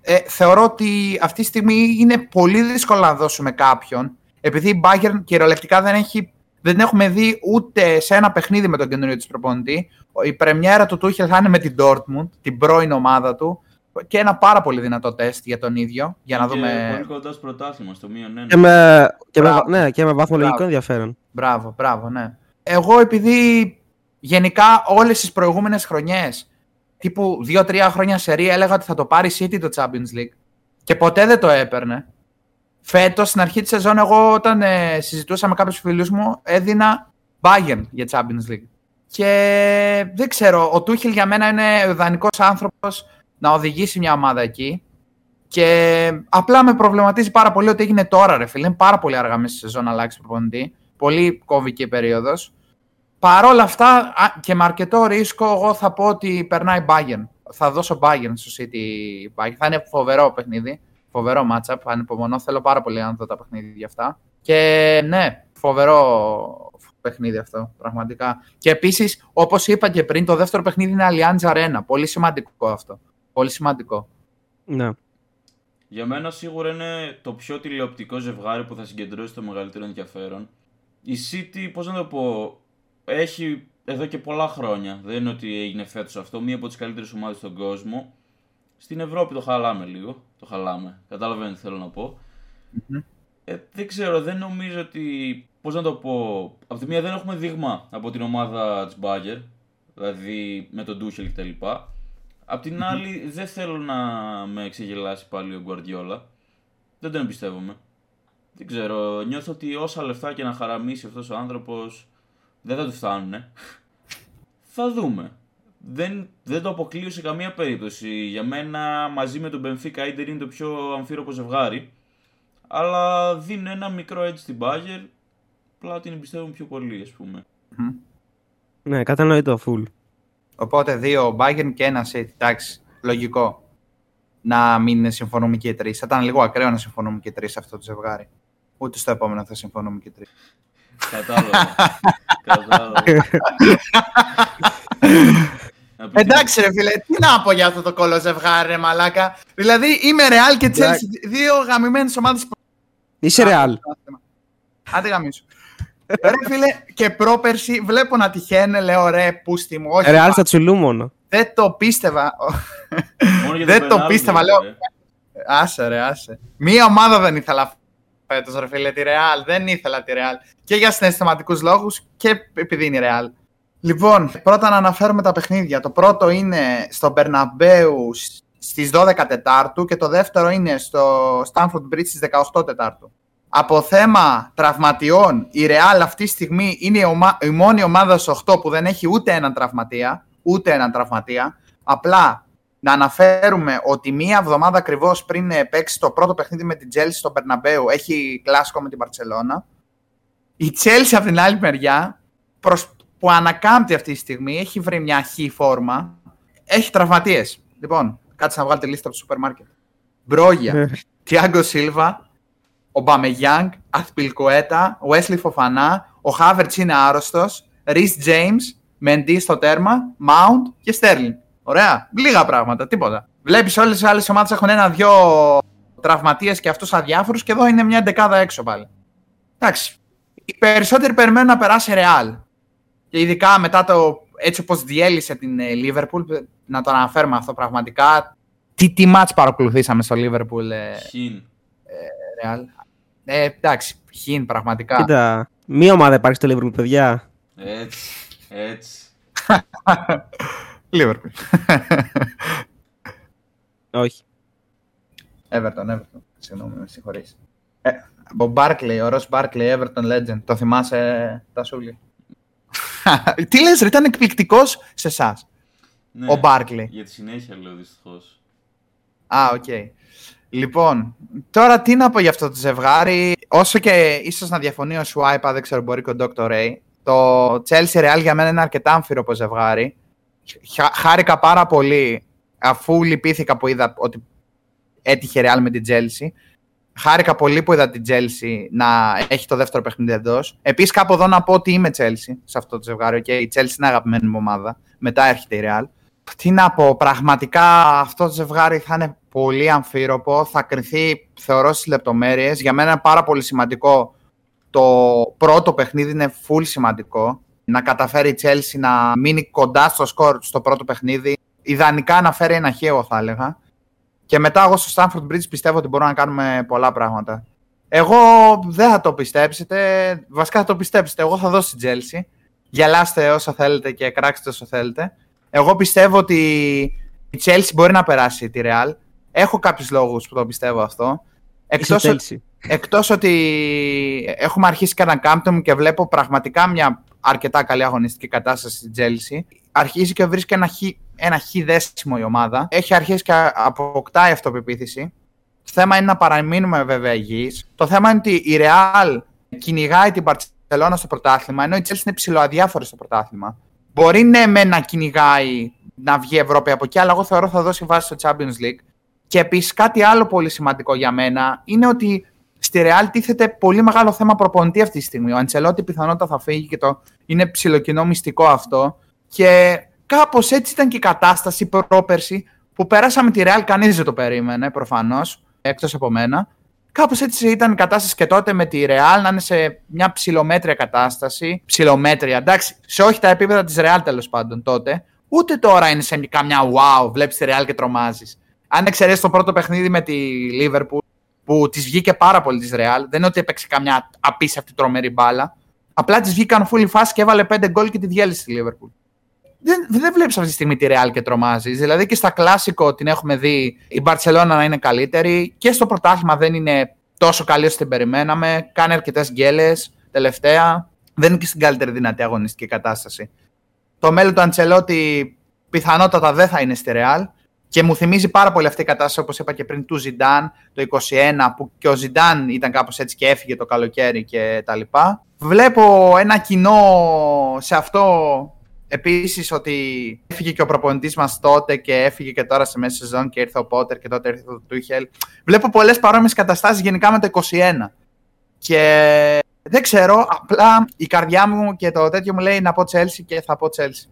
ε, θεωρώ ότι αυτή τη στιγμή είναι πολύ δύσκολο να δώσουμε κάποιον, επειδή η Bayern κυριολεκτικά δεν, έχει, δεν την έχουμε δει ούτε σε ένα παιχνίδι με τον καινούριο της προπονητή. Η πρεμιέρα του Tuchel θα είναι με την Dortmund, την πρώην ομάδα του. Και ένα πάρα πολύ δυνατό τεστ για τον ίδιο. Για να Και δούμε. Πολύ κοντά στο πρωτάθλημα, στο μείον ένα. Και με, και με, Μπράβο. ναι, και με βαθμολογικό Μπράβο. ενδιαφέρον. Μπράβο, μπράβο, ναι. Εγώ επειδή γενικά όλες τις προηγούμενες χρονιές, τύπου 2-3 χρόνια σε ρία, έλεγα ότι θα το πάρει η City το Champions League και ποτέ δεν το έπαιρνε. Φέτος, στην αρχή της σεζόν, εγώ όταν ε, συζητούσα με κάποιους φίλους μου, έδινα Bayern για Champions League. Και δεν ξέρω, ο Τούχελ για μένα είναι ο ιδανικός άνθρωπος να οδηγήσει μια ομάδα εκεί. Και απλά με προβληματίζει πάρα πολύ ότι έγινε τώρα, ρε φίλε. Είναι πάρα πολύ αργά μέσα στη σεζόν να αλλάξει προπονητή. Πολύ κόβικη η περίοδος. Παρ' όλα αυτά α, και με αρκετό ρίσκο, εγώ θα πω ότι περνάει Bayern. Θα δώσω Bayern στο City Bayern. Θα είναι φοβερό παιχνίδι. Φοβερό matchup. Ανυπομονώ. Θέλω πάρα πολύ να δω τα παιχνίδια αυτά. Και ναι, φοβερό παιχνίδι αυτό, πραγματικά. Και επίσης, όπως είπα και πριν, το δεύτερο παιχνίδι είναι Allianz Arena. Πολύ σημαντικό αυτό. Πολύ σημαντικό. Ναι. Για μένα σίγουρα είναι το πιο τηλεοπτικό ζευγάρι που θα συγκεντρώσει το μεγαλύτερο ενδιαφέρον. Η City, πώς να το πω, έχει εδώ και πολλά χρόνια. Δεν είναι ότι έγινε φέτος αυτό, μία από τις καλύτερες ομάδες στον κόσμο. Στην Ευρώπη το χαλάμε λίγο. Το χαλάμε. Κατάλαβαίνετε τι θέλω να πω. Ε, δεν ξέρω, δεν νομίζω ότι. Πώς να το πω. Από τη μία δεν έχουμε δείγμα από την ομάδα της Bagger, δηλαδή με τον Ντούχελ κτλ. Απ' την άλλη, δεν θέλω να με ξεγελάσει πάλι ο Γκουαρδιόλα. Δεν τον εμπιστεύομαι. Δεν ξέρω, νιώθω ότι όσα λεφτά και να χαραμίσει αυτός ο άνθρωπος δεν θα του φτάνουνε. θα δούμε. Δεν, δεν το αποκλείω σε καμία περίπτωση. Για μένα μαζί με τον Benfica Inter είναι το πιο αμφίροπο ζευγάρι. Αλλά δίνει ένα μικρό έτσι στην Bagger. Απλά την εμπιστεύομαι πιο πολύ, ας πούμε. Ναι, κατανοητό, full. Οπότε δύο Bayern και ένα City. Εντάξει, λογικό. Να μην συμφωνούμε και οι τρεις. Θα ήταν λίγο ακραίο να συμφωνούμε και οι τρεις σε αυτό το ζευγάρι. Ούτε στο επόμενο θα συμφωνούμε και οι τρεις. Κατάλαβα. Κατάλαβα. Να πει- Εντάξει, ρε φίλε, τι να πω για αυτό το κόλλο ζευγάρι, ρε μαλάκα. Δηλαδή είμαι Real και Chelsea, δύο γαμημένες ομάδες. Είσαι ρεάλ. Άντε γαμίσου. Ρε φίλε, και πρόπερση βλέπω να τυχαίνει, λέω ρε, πούστη μου. Όχι, Ρεάλ πα- στα τσουλού μόνο. δεν το πίστευα. Μόνο για δεν το πενάλτι, πίστευα, ρε. λέω. Άσε ρε, άσε. Μία ομάδα δεν ήθελα φέτος ρε φίλε, τη Real. Δεν ήθελα τη Real. Και για συναισθηματικούς λόγους και επειδή είναι η Real. Λοιπόν, πρώτα να αναφέρουμε τα παιχνίδια. Το πρώτο είναι στο Μπερναμπέου στις 12 Τετάρτου και το δεύτερο είναι στο Stanford Bridge στις 18 Τετάρτου. Από θέμα τραυματιών, η Real αυτή τη στιγμή είναι η, ομα- η μόνη ομάδα στους 8 που δεν έχει ούτε έναν τραυματία. Ούτε έναν τραυματία. Απλά να αναφέρουμε ότι μία εβδομάδα ακριβώς πριν ε, παίξει το πρώτο παιχνίδι με την Chelsea στο Περναμπέου έχει κλάσικο με την Παρσελώνα. Η Chelsea από την άλλη μεριά, προς, που ανακάμπτει αυτή τη στιγμή, έχει βρει μια χή φόρμα. Έχει τραυματίες. Λοιπόν, κάτσε να βγάλετε λίστα από το σούπερ μάρκετ. Μπρόγια, Τιάγκο Σίλβα, ο Μπαμεγιάνγκ, Αθπιλκοέτα, Wesley Φοφανά, ο Χάβερτς είναι άρρωστος, Ρι James, Μεντί στο τέρμα, Mount και Στέρλιν. Ωραία. Λίγα πράγματα, τίποτα. Βλέπεις όλες οι άλλες ομάδες έχουν ένα-δυο τραυματίες και αυτούς αδιάφορους και εδώ είναι μια δεκάδα έξω πάλι. Εντάξει. Οι περισσότεροι περιμένουν να περάσει Ρεάλ. Και ειδικά μετά το έτσι όπως διέλυσε την ε, Liverpool, να το αναφέρουμε αυτό πραγματικά. Τι, τι μάτς παρακολουθήσαμε στο Liverpool ε, Χιν. Real. Ε, εντάξει, χιν πραγματικά. Κοίτα, μία ομάδα υπάρχει στο Liverpool, παιδιά. Έτσι. Έτσι. Liverpool. Όχι. Everton, Everton. Συγγνώμη, με συγχωρείς. Ε, ο Barkley, ο Ross Barkley, Everton Legend. Το θυμάσαι, Τασούλη. Τι λες ρε, ήταν εκπληκτικός σε εσάς. Ναι, Ο Barkley. Για τη συνέχεια λέω δυστυχώς. Α, οκ. Λοιπόν, τώρα τι να πω για αυτό το ζευγάρι. Όσο και ίσως να διαφωνεί ο Σουάιπα, δεν ξέρω, μπορεί και ο Dr. Ray. Το Chelsea Real για μένα είναι αρκετά αμφίροπο ζευγάρι. Χα- Χάρηκα πάρα πολύ αφού λυπήθηκα που είδα ότι έτυχε Real με την Chelsea. Χάρηκα πολύ που είδα την Chelsea να έχει το δεύτερο παιχνίδι εντός. Επίσης, κάπου εδώ να πω ότι είμαι Chelsea σε αυτό το ζευγάρι. Okay. Η Chelsea είναι αγαπημένη μου ομάδα. Μετά έρχεται η Real. Τι να πω, πραγματικά αυτό το ζευγάρι θα είναι πολύ αμφίροπο. Θα κρυθεί, θεωρώ, στις λεπτομέρειες. Για μένα είναι πάρα πολύ σημαντικό. Το πρώτο παιχνίδι είναι full σημαντικό. Να καταφέρει η Chelsea να μείνει κοντά στο σκορ στο πρώτο παιχνίδι. Ιδανικά να φέρει ένα χ, εγώ θα έλεγα. Και μετά εγώ στο Stanford Bridge πιστεύω ότι μπορούμε να κάνουμε πολλά πράγματα. Εγώ δεν θα το πιστέψετε. Βασικά θα το πιστέψετε. Εγώ θα δώσω στην Chelsea. Γελάστε όσο θέλετε και κράξτε όσο θέλετε. Εγώ πιστεύω ότι η Chelsea μπορεί να περάσει τη Real. Έχω κάποιους λόγους που το πιστεύω αυτό. Εκτός, Είσαι ο- Chelsea. εκτός ότι έχουμε αρχίσει κανένα κάμπτο και βλέπω πραγματικά μια αρκετά καλή αγωνιστική κατάσταση στην Chelsea. Αρχίζει και βρίσκει ένα χ, ένα χ δέσιμο η ομάδα. Έχει αρχίσει και αποκτάει αυτοπεποίθηση. Το θέμα είναι να παραμείνουμε βέβαια υγιείς. Το θέμα είναι ότι η Real κυνηγάει την Barcelona στο πρωτάθλημα, ενώ η Chelsea είναι ψηλοαδιάφορη στο πρωτάθλημα. Μπορεί ναι με να κυνηγάει να βγει η Ευρώπη από εκεί, αλλά εγώ θεωρώ θα δώσει βάση στο Champions League. Και επίσης κάτι άλλο πολύ σημαντικό για μένα είναι ότι στη Real τίθεται πολύ μεγάλο θέμα προπονητή αυτή τη στιγμή. Ο Αντσελότη πιθανότατα θα φύγει και το είναι ψιλοκοινό μυστικό αυτό. Και κάπως έτσι ήταν και η κατάσταση πρόπερση που περάσαμε τη Real. Κανείς δεν το περίμενε προφανώς, εκτός από μένα. Κάπως έτσι ήταν η κατάσταση και τότε με τη Real να είναι σε μια ψηλομέτρια κατάσταση. Ψηλομέτρια, εντάξει, σε όχι τα επίπεδα της Real τέλος πάντων τότε. Ούτε τώρα είναι σε καμιά wow, βλέπεις τη Real και τρομάζεις. Αν εξαιρέσεις το πρώτο παιχνίδι με τη Liverpool, που της βγήκε πάρα πολύ της Real, δεν είναι ότι έπαιξε καμιά απίστευτη τρομερή μπάλα. Απλά της βγήκαν full φάση και έβαλε 5 γκολ και τη διέλυσε στη Liverpool. Δεν, δεν βλέπεις αυτή τη στιγμή τη Real και τρομάζεις. Δηλαδή και στα κλασικό την έχουμε δει η Barcelona να είναι καλύτερη και στο πρωτάθλημα δεν είναι τόσο καλή όσο την περιμέναμε. Κάνει αρκετές γκέλες τελευταία. Δεν είναι και στην καλύτερη δυνατή αγωνιστική κατάσταση. Το μέλλον του Αντσελότη πιθανότατα δεν θα είναι στη Real. Και μου θυμίζει πάρα πολύ αυτή η κατάσταση, όπως είπα και πριν, του Ζιντάν το 21, που και ο Ζιντάν ήταν κάπως έτσι και έφυγε το καλοκαίρι και τα λοιπά. Βλέπω ένα κοινό σε αυτό επίσης ότι έφυγε και ο προπονητής μας τότε και έφυγε και τώρα σε μέση σεζόν και ήρθε ο Πότερ και τότε ήρθε ο Τούχελ. Βλέπω πολλές παρόμοιες καταστάσεις γενικά με το 21. Και δεν ξέρω, απλά η καρδιά μου και το τέτοιο μου λέει να πω Chelsea και θα πω Chelsea.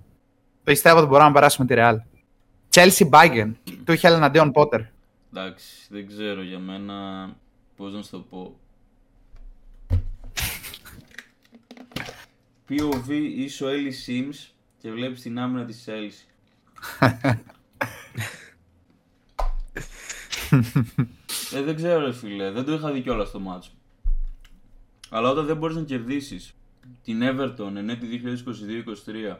Πιστεύω ότι μπορούμε να περάσουμε τη Real. Chelsea Bayern. Του είχε εναντίον Πότερ. Εντάξει, δεν ξέρω για μένα πώς να σου το πω. POV είσαι ο Έλλη Sims και βλέπεις την άμυνα της Chelsea. ε, δεν ξέρω ρε φίλε, δεν το είχα δει κιόλας το μάτσο. Αλλά όταν δεν μπορείς να κερδίσεις την Everton εν έτη 2022-2023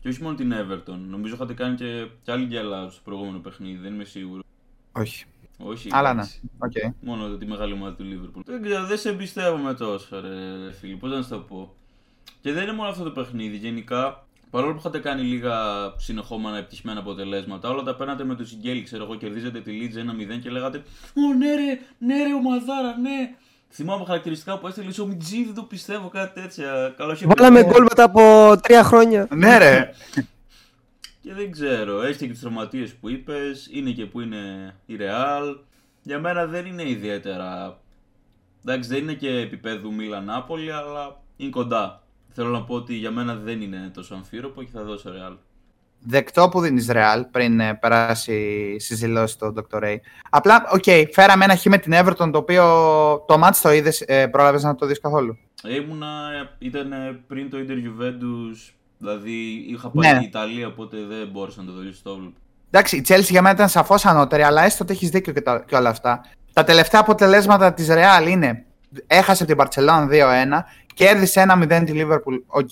και όχι μόνο την Everton, νομίζω είχατε κάνει και, και άλλη γκέλα στο προηγούμενο παιχνίδι, δεν είμαι σίγουρος. Όχι. Όχι. Αλλά ναι. εντάξει. Οκ. Μόνο τη μεγάλη ομάδα του Liverpool. Δεν ξέρω, δεν σε εμπιστεύομαι τόσο, ρε φίλε. Πώς να σου το πω. Και δεν είναι μόνο αυτό το παιχνίδι. Γενικά, παρόλο που είχατε κάνει λίγα συνεχόμενα επιτυχημένα αποτελέσματα, όλα τα παίρνατε με το τσιγκέλι. Ξέρω εγώ, κερδίζετε τη Leeds 1-0 και λέγατε Ω ναι, ρε, ναι, ρε, ομαδάρα, ναι. Θυμάμαι χαρακτηριστικά που έστειλε ο Μιτζή, δεν το πιστεύω, κάτι τέτοια. Καλό είχε Βάλαμε γκολ μετά από τρία χρόνια. Ναι, ρε. Και δεν ξέρω, έχει και τις τραυματίες που είπες, είναι και που είναι η Real. Για μένα δεν είναι ιδιαίτερα. Εντάξει, δεν είναι και επίπεδου Μίλαν Νάπολη, αλλά είναι κοντά. Θέλω να πω ότι για μένα δεν είναι τόσο αμφίροπο και θα δώσω Real. Δεκτό που δίνεις Real πριν ε, περάσει στι δηλώσει του Dr. Ray. Απλά, οκ, φέραμε ένα χ με την Everton το οποίο το ματς το είδες, ε, πρόλαβες να το δεις καθόλου; Ήμουνα, ήταν πριν το Inter Juventus, δηλαδή είχα πάει Ναι. η Ιταλία, οπότε δεν μπόρεσα να το δω στο έβλεπα. Εντάξει, η Chelsea για μένα ήταν σαφώς ανώτερη, αλλά έστω ότι έχεις δίκιο και, τα, και όλα αυτά. Τα τελευταία αποτελέσματα της Real είναι έχασε από την Barcelona 2-1, κέρδισε 1-0 τη Liverpool, ok.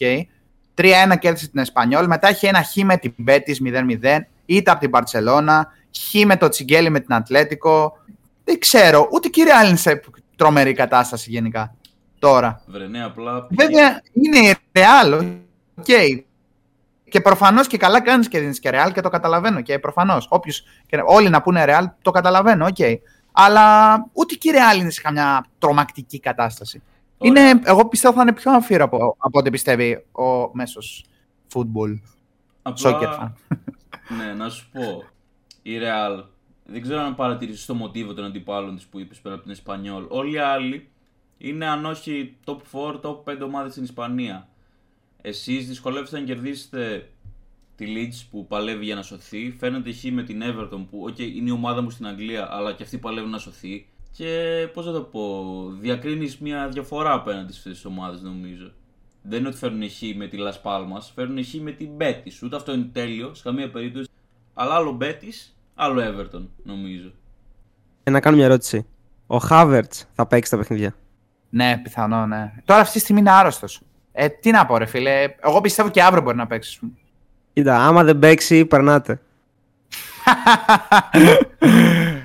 3-1 κέρδισε την Εσπανιόλ, μετά έχει ένα χ με την Betis 0-0, ήττα από την Barcelona, Χ με το τσιγκέλι με την Ατλέτικο. Δεν ξέρω, ούτε και η Real είναι σε τρομερή κατάσταση γενικά τώρα. Βρε, ναι, απλά. Βέβαια είναι η Real, οκ. Και προφανώς και καλά κάνεις και δίνεις και Real και το καταλαβαίνω. Και προφανώς. Όλοι να πούνε Real, το καταλαβαίνω, οκ. Αλλά ούτε και η Real είναι σε καμιά τρομακτική κατάσταση. Ωραία. Είναι, εγώ πιστεύω θα είναι πιο αμφίροπο από, από ό,τι πιστεύει ο μέσος football Απλά- soccer fan. Ναι, να σου πω. Η Real δεν ξέρω αν παρατηρήσεις το μοτίβο των αντιπάλων της που είπες πέρα από την Εσπανιόλ. Όλοι οι άλλοι είναι αν όχι top 4, top 5 ομάδες στην Ισπανία. Εσείς δυσκολεύεστε να κερδίσετε τη Leeds που παλεύει για να σωθεί. Φαίνεται χ με την Everton που okay, είναι η ομάδα μου στην Αγγλία, αλλά και αυτή παλεύει να σωθεί. Και πώς θα το πω, διακρίνεις μια διαφορά απέναντι σε αυτές τις ομάδες νομίζω. Δεν είναι ότι φέρνουν χ με τη Las Palmas, φέρνουν χ με την Betis. Ούτε αυτό είναι τέλειο, σε καμία περίπτωση. Αλλά άλλο Betis, άλλο Everton, νομίζω. Ε, να κάνω μια ερώτηση. Ο Χάβερτ θα παίξει τα παιχνίδια; Ναι, πιθανό, ναι. Τώρα αυτή τη στιγμή είναι άρρωστος. Ε, τι να πω, ρε φίλε. Εγώ πιστεύω και αύριο μπορεί να παίξει. ας πούμε. Κοίτα, άμα δεν παίξει, περνάτε.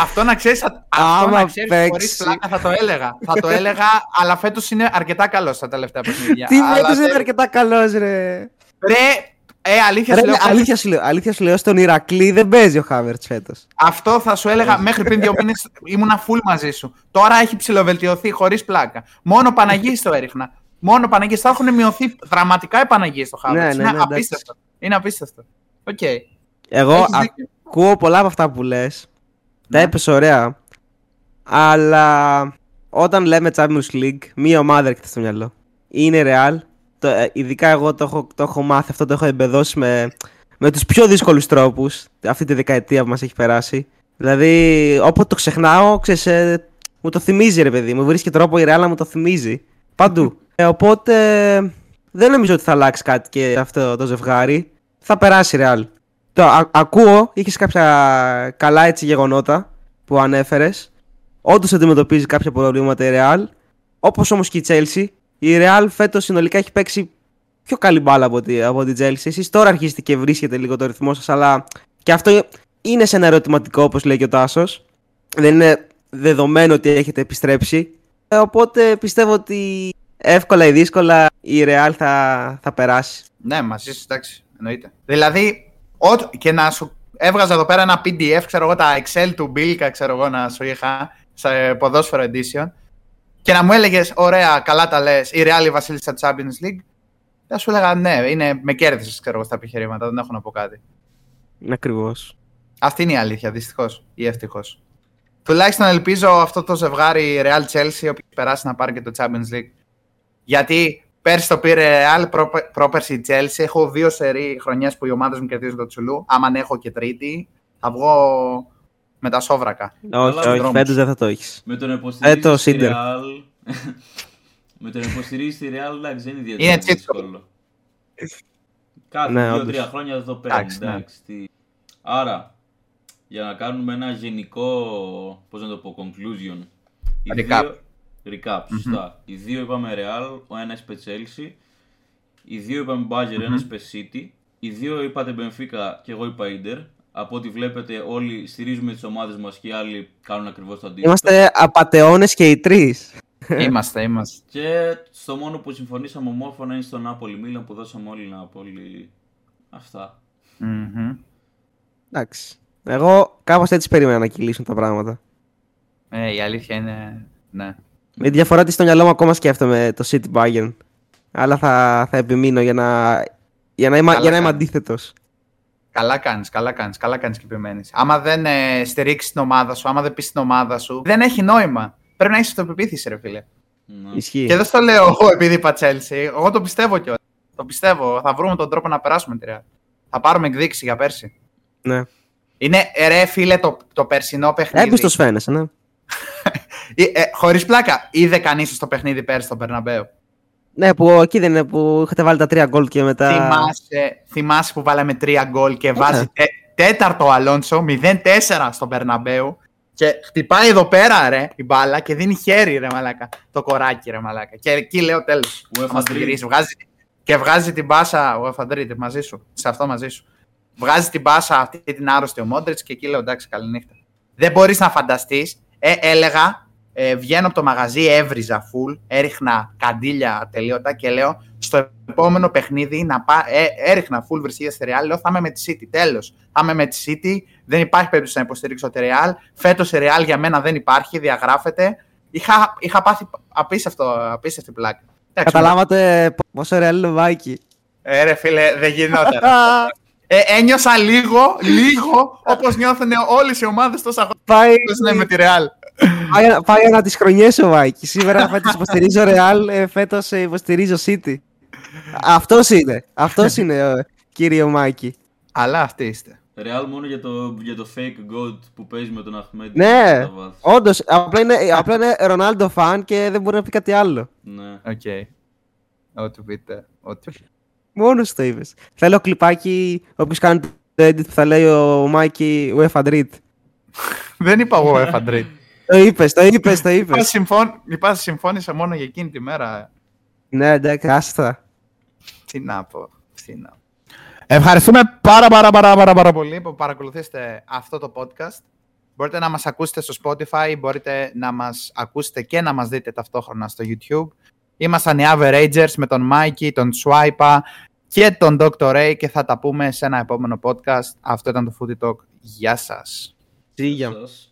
Αυτό να ξέρεις. Αυτό Άμα να ξέρεις, χωρίς παίξει. πλάκα θα το έλεγα. θα το έλεγα, αλλά φέτος είναι αρκετά καλός στα τελευταία παιχνίδια. Τι Αλλά φέτος δεν- είναι αρκετά καλός, ρε. Ρε, ε, αλήθεια Ρε, σου λέω, αλήθεια, σου λέω, αλήθεια σου λέω, στο Ηρακλή δεν παίζει ο Χάβερτς φέτος. Αυτό θα σου έλεγα μέχρι πριν δύο μήνες ήμουνα full μαζί σου. Τώρα έχει ψιλοβελτιωθεί χωρίς πλάκα. Μόνο Παναγίες το έριχνα. Μόνο Παναγίες. Θα έχουν μειωθεί δραματικά οι Παναγίες στο Χάβερτς. Ναι, ναι, είναι ναι, εντάξει. απίστευτο. Είναι απίστευτο. Οκ. Εγώ Έχεις δίκιο. ακούω πολλά από αυτά που λες. Τα Ναι. έπεσε ωραία. Αλλά όταν λέμε Champions League, μία ομάδα έρχεται στο μυαλό. Είναι Real. Το, ε, ειδικά εγώ το έχω, το έχω μάθει αυτό, το έχω εμπεδώσει με, με τους πιο δύσκολους τρόπους αυτή τη δεκαετία που μας έχει περάσει. Δηλαδή, όποτε το ξεχνάω, ξέρεις, ε, μου το θυμίζει ρε παιδί μου. Βρίσκει τρόπο η Real να μου το θυμίζει. Παντού. Ε, οπότε δεν νομίζω ότι θα αλλάξει κάτι και αυτό το ζευγάρι. Θα περάσει η Real. Το α- ακούω, είχες κάποια καλά έτσι γεγονότα που ανέφερες. Όντως αντιμετωπίζει κάποια προβλήματα η Real. Όπως όμως και η Chelsea. Η Real φέτος συνολικά έχει παίξει πιο καλή μπάλα από, τη, από την Chelsea. Εσείς τώρα αρχίζετε και βρίσκετε λίγο το ρυθμό σας, αλλά και αυτό είναι σε ένα ερωτηματικό όπως λέει και ο Τάσος. Δεν είναι δεδομένο ότι έχετε επιστρέψει. Ε, οπότε πιστεύω ότι εύκολα ή δύσκολα η Real θα, θα περάσει. Ναι, μαζί σου, εντάξει, εννοείται. Δηλαδή, ό, και να σου έβγαζα εδώ πέρα ένα PDF, ξέρω εγώ, τα Excel του Μπίλκα, ξέρω εγώ, να σου είχα σε ποδόσφαιρο edition και να μου έλεγες, ωραία, καλά τα λες, η Real η Βασίλισσα Champions League. Θα σου έλεγα, ναι, είναι, με κέρδισες, ξέρω εγώ, στα επιχειρήματα, δεν έχω να πω κάτι. Ακριβώς. Αυτή είναι η αλήθεια, δυστυχώς ή ευτυχώς. Τουλάχιστον ελπίζω αυτό το ζευγάρι Real Chelsea, όποιος περάσει να πάρει και το Champions League. Γιατί πέρσι το πήρε Real, πρόπε- πρόπερσι η Chelsea. Έχω δύο σερή χρονιές που οι ομάδες μου κερδίζουν το τσουλού. Άμα έχω και τρίτη, θα βγω με τα σόβρακα. Όχι, όχι, δρόμους. φέτος δεν θα το έχεις. Με τον Ε, υποστηρίζει το στη Cinder. Real. με τον υποστηρίζει στη Real, εντάξει, δεν είναι Είναι ιδιαίτερα τσίτσο. δύσκολο. Κάθε Ναι, δύο-τρία όντως. χρόνια δεν το παίρνει. Εντάξει, ναι. Εντάξει, τι... Άρα, για να κάνουμε ένα γενικό, πώς να το πω, conclusion. Οι Recap. Δύο... Recap, σωστά. Οι δύο είπαμε Real, ο ένας είπε Chelsea. Οι δύο είπαμε Bayern, ένας είπε City. Οι δύο είπατε Benfica και εγώ είπα Inter. Από ό,τι βλέπετε όλοι στηρίζουμε τις ομάδες μας και οι άλλοι κάνουν ακριβώς το αντίθετο. Είμαστε απαταιώνες και οι τρεις. είμαστε, είμαστε. Και στο μόνο που συμφωνήσαμε ομόφωνα είναι στο Νάπολη Μίλαν που δώσαμε όλοι Νάπολη. Αυτά. Μμμ. Εντάξει. Εγώ κάπως έτσι περίμενα να κυλήσουν τα πράγματα. Ε, η αλήθεια είναι. Ναι. Με τη διαφορά ότι στο μυαλό μου ακόμα σκέφτομαι το City Bayern. Αλλά θα, θα επιμείνω για να, για να είμαι, Καλά για να είμαι κάνεις. αντίθετος. Καλά κάνεις, καλά κάνεις, καλά κάνεις και επιμένεις. Άμα δεν ε, στηρίξεις την ομάδα σου, άμα δεν πεις την ομάδα σου, δεν έχει νόημα. Πρέπει να έχεις αυτοπεποίθηση, ρε φίλε. Ναι. Ισχύει. Και δεν στο λέω εγώ επειδή είπα Chelsea. Εγώ το πιστεύω κιόλα. Το πιστεύω. Θα βρούμε τον τρόπο να περάσουμε τη Real. Θα πάρουμε εκδίκηση για πέρσι. Ναι. Είναι ε, ρε φίλε το, το περσινό παιχνίδι. Έμπιστο φαίνεσαι, ναι. Ε, ε, Χωρίς πλάκα, είδε κανείς το παιχνίδι πέρσι στον Περναμπέο. Ναι, που εκεί δεν είναι που είχατε βάλει τα τρία γκολ και μετά. Θυμάσαι, θυμάσαι που βάλαμε τρία γκολ και βάζει τε, τέταρτο ο Αλόνσο, 0-4 στον Περναμπέου. Και χτυπάει εδώ πέρα ρε η μπάλα και δίνει χέρι ρε μαλάκα. Το κοράκι ρε μαλάκα. Και εκεί λέω τέλος. UEFA Madrid. Βγάζει, και βγάζει την μπάσα. Ο Εφαντρίτη μαζί σου. Σε αυτό μαζί σου. Βγάζει την μπάσα αυτή την άρρωστη ο Μόντριτς και εκεί λέω εντάξει, καληνύχτα. Δεν μπορείς να φανταστείς. Ε, έλεγα, ε, βγαίνω από το μαγαζί, έβριζα full, έριχνα καντήλια τελείωτα και λέω στο επόμενο παιχνίδι να πά, ε, έριχνα full βρυσίδια στη Real. Λέω θα είμαι με τη City. Τέλος. Θα είμαι με τη City. Δεν υπάρχει περίπτωση να υποστηρίξω τη Real. Φέτος η Real για μένα δεν υπάρχει, διαγράφεται. Είχα, είχα πάθει απίστευτο, απίστευτη πλάκα. Εντάξει, Καταλάβατε πόσο ρεάλ είναι ο Βάικη. Ε, ρε φίλε, δεν γινόταν. ε, ένιωσα λίγο, λίγο, όπως νιώθουν όλες οι ομάδες τόσα χρόνια Πάει, ναι, με τη Real. Πάει, πάει ένα τις χρονιές ο Βάικη. Σήμερα φέτος υποστηρίζω Real, ε, φέτος ε, υποστηρίζω City. Αυτός είναι. Αυτός είναι, ε, κύριο Μάκη. Αλλά αυτοί είστε. Real μόνο για το, για το fake God που παίζει με τον Αχμέντη. Ναι, στα βάθη. όντως. Απλά είναι, απλά είναι Ρονάλντο φαν και δεν μπορεί να πει κάτι άλλο. Ναι. Οκ. Ό,τι πείτε. Ό,τι πείτε. Μόνος το είπες. Θέλω κλιπάκι, όποιος κάνετε το edit που θα λέει ο Μάικη UEFA Madrid. Δεν είπα εγώ UEFA Madrid. Το είπες, το είπες, το Η είπες. Πάση συμφών- η Πάση συμφώνησε μόνο για εκείνη τη μέρα. ναι, εντάξει, άστα. Τι να πω. Τι να πω. Ευχαριστούμε πάρα πάρα πάρα πάρα, πάρα πολύ που παρακολουθήσετε αυτό το podcast. Μπορείτε να μας ακούσετε στο Spotify, μπορείτε να μας ακούσετε και να μας δείτε ταυτόχρονα στο YouTube. Ήμασταν οι Averagers με τον Mikey, τον Swipa και τον Dr. Ray και θα τα πούμε σε ένα επόμενο podcast. Αυτό ήταν το Foodie Talk. Γεια σας. Σίγια. Σας.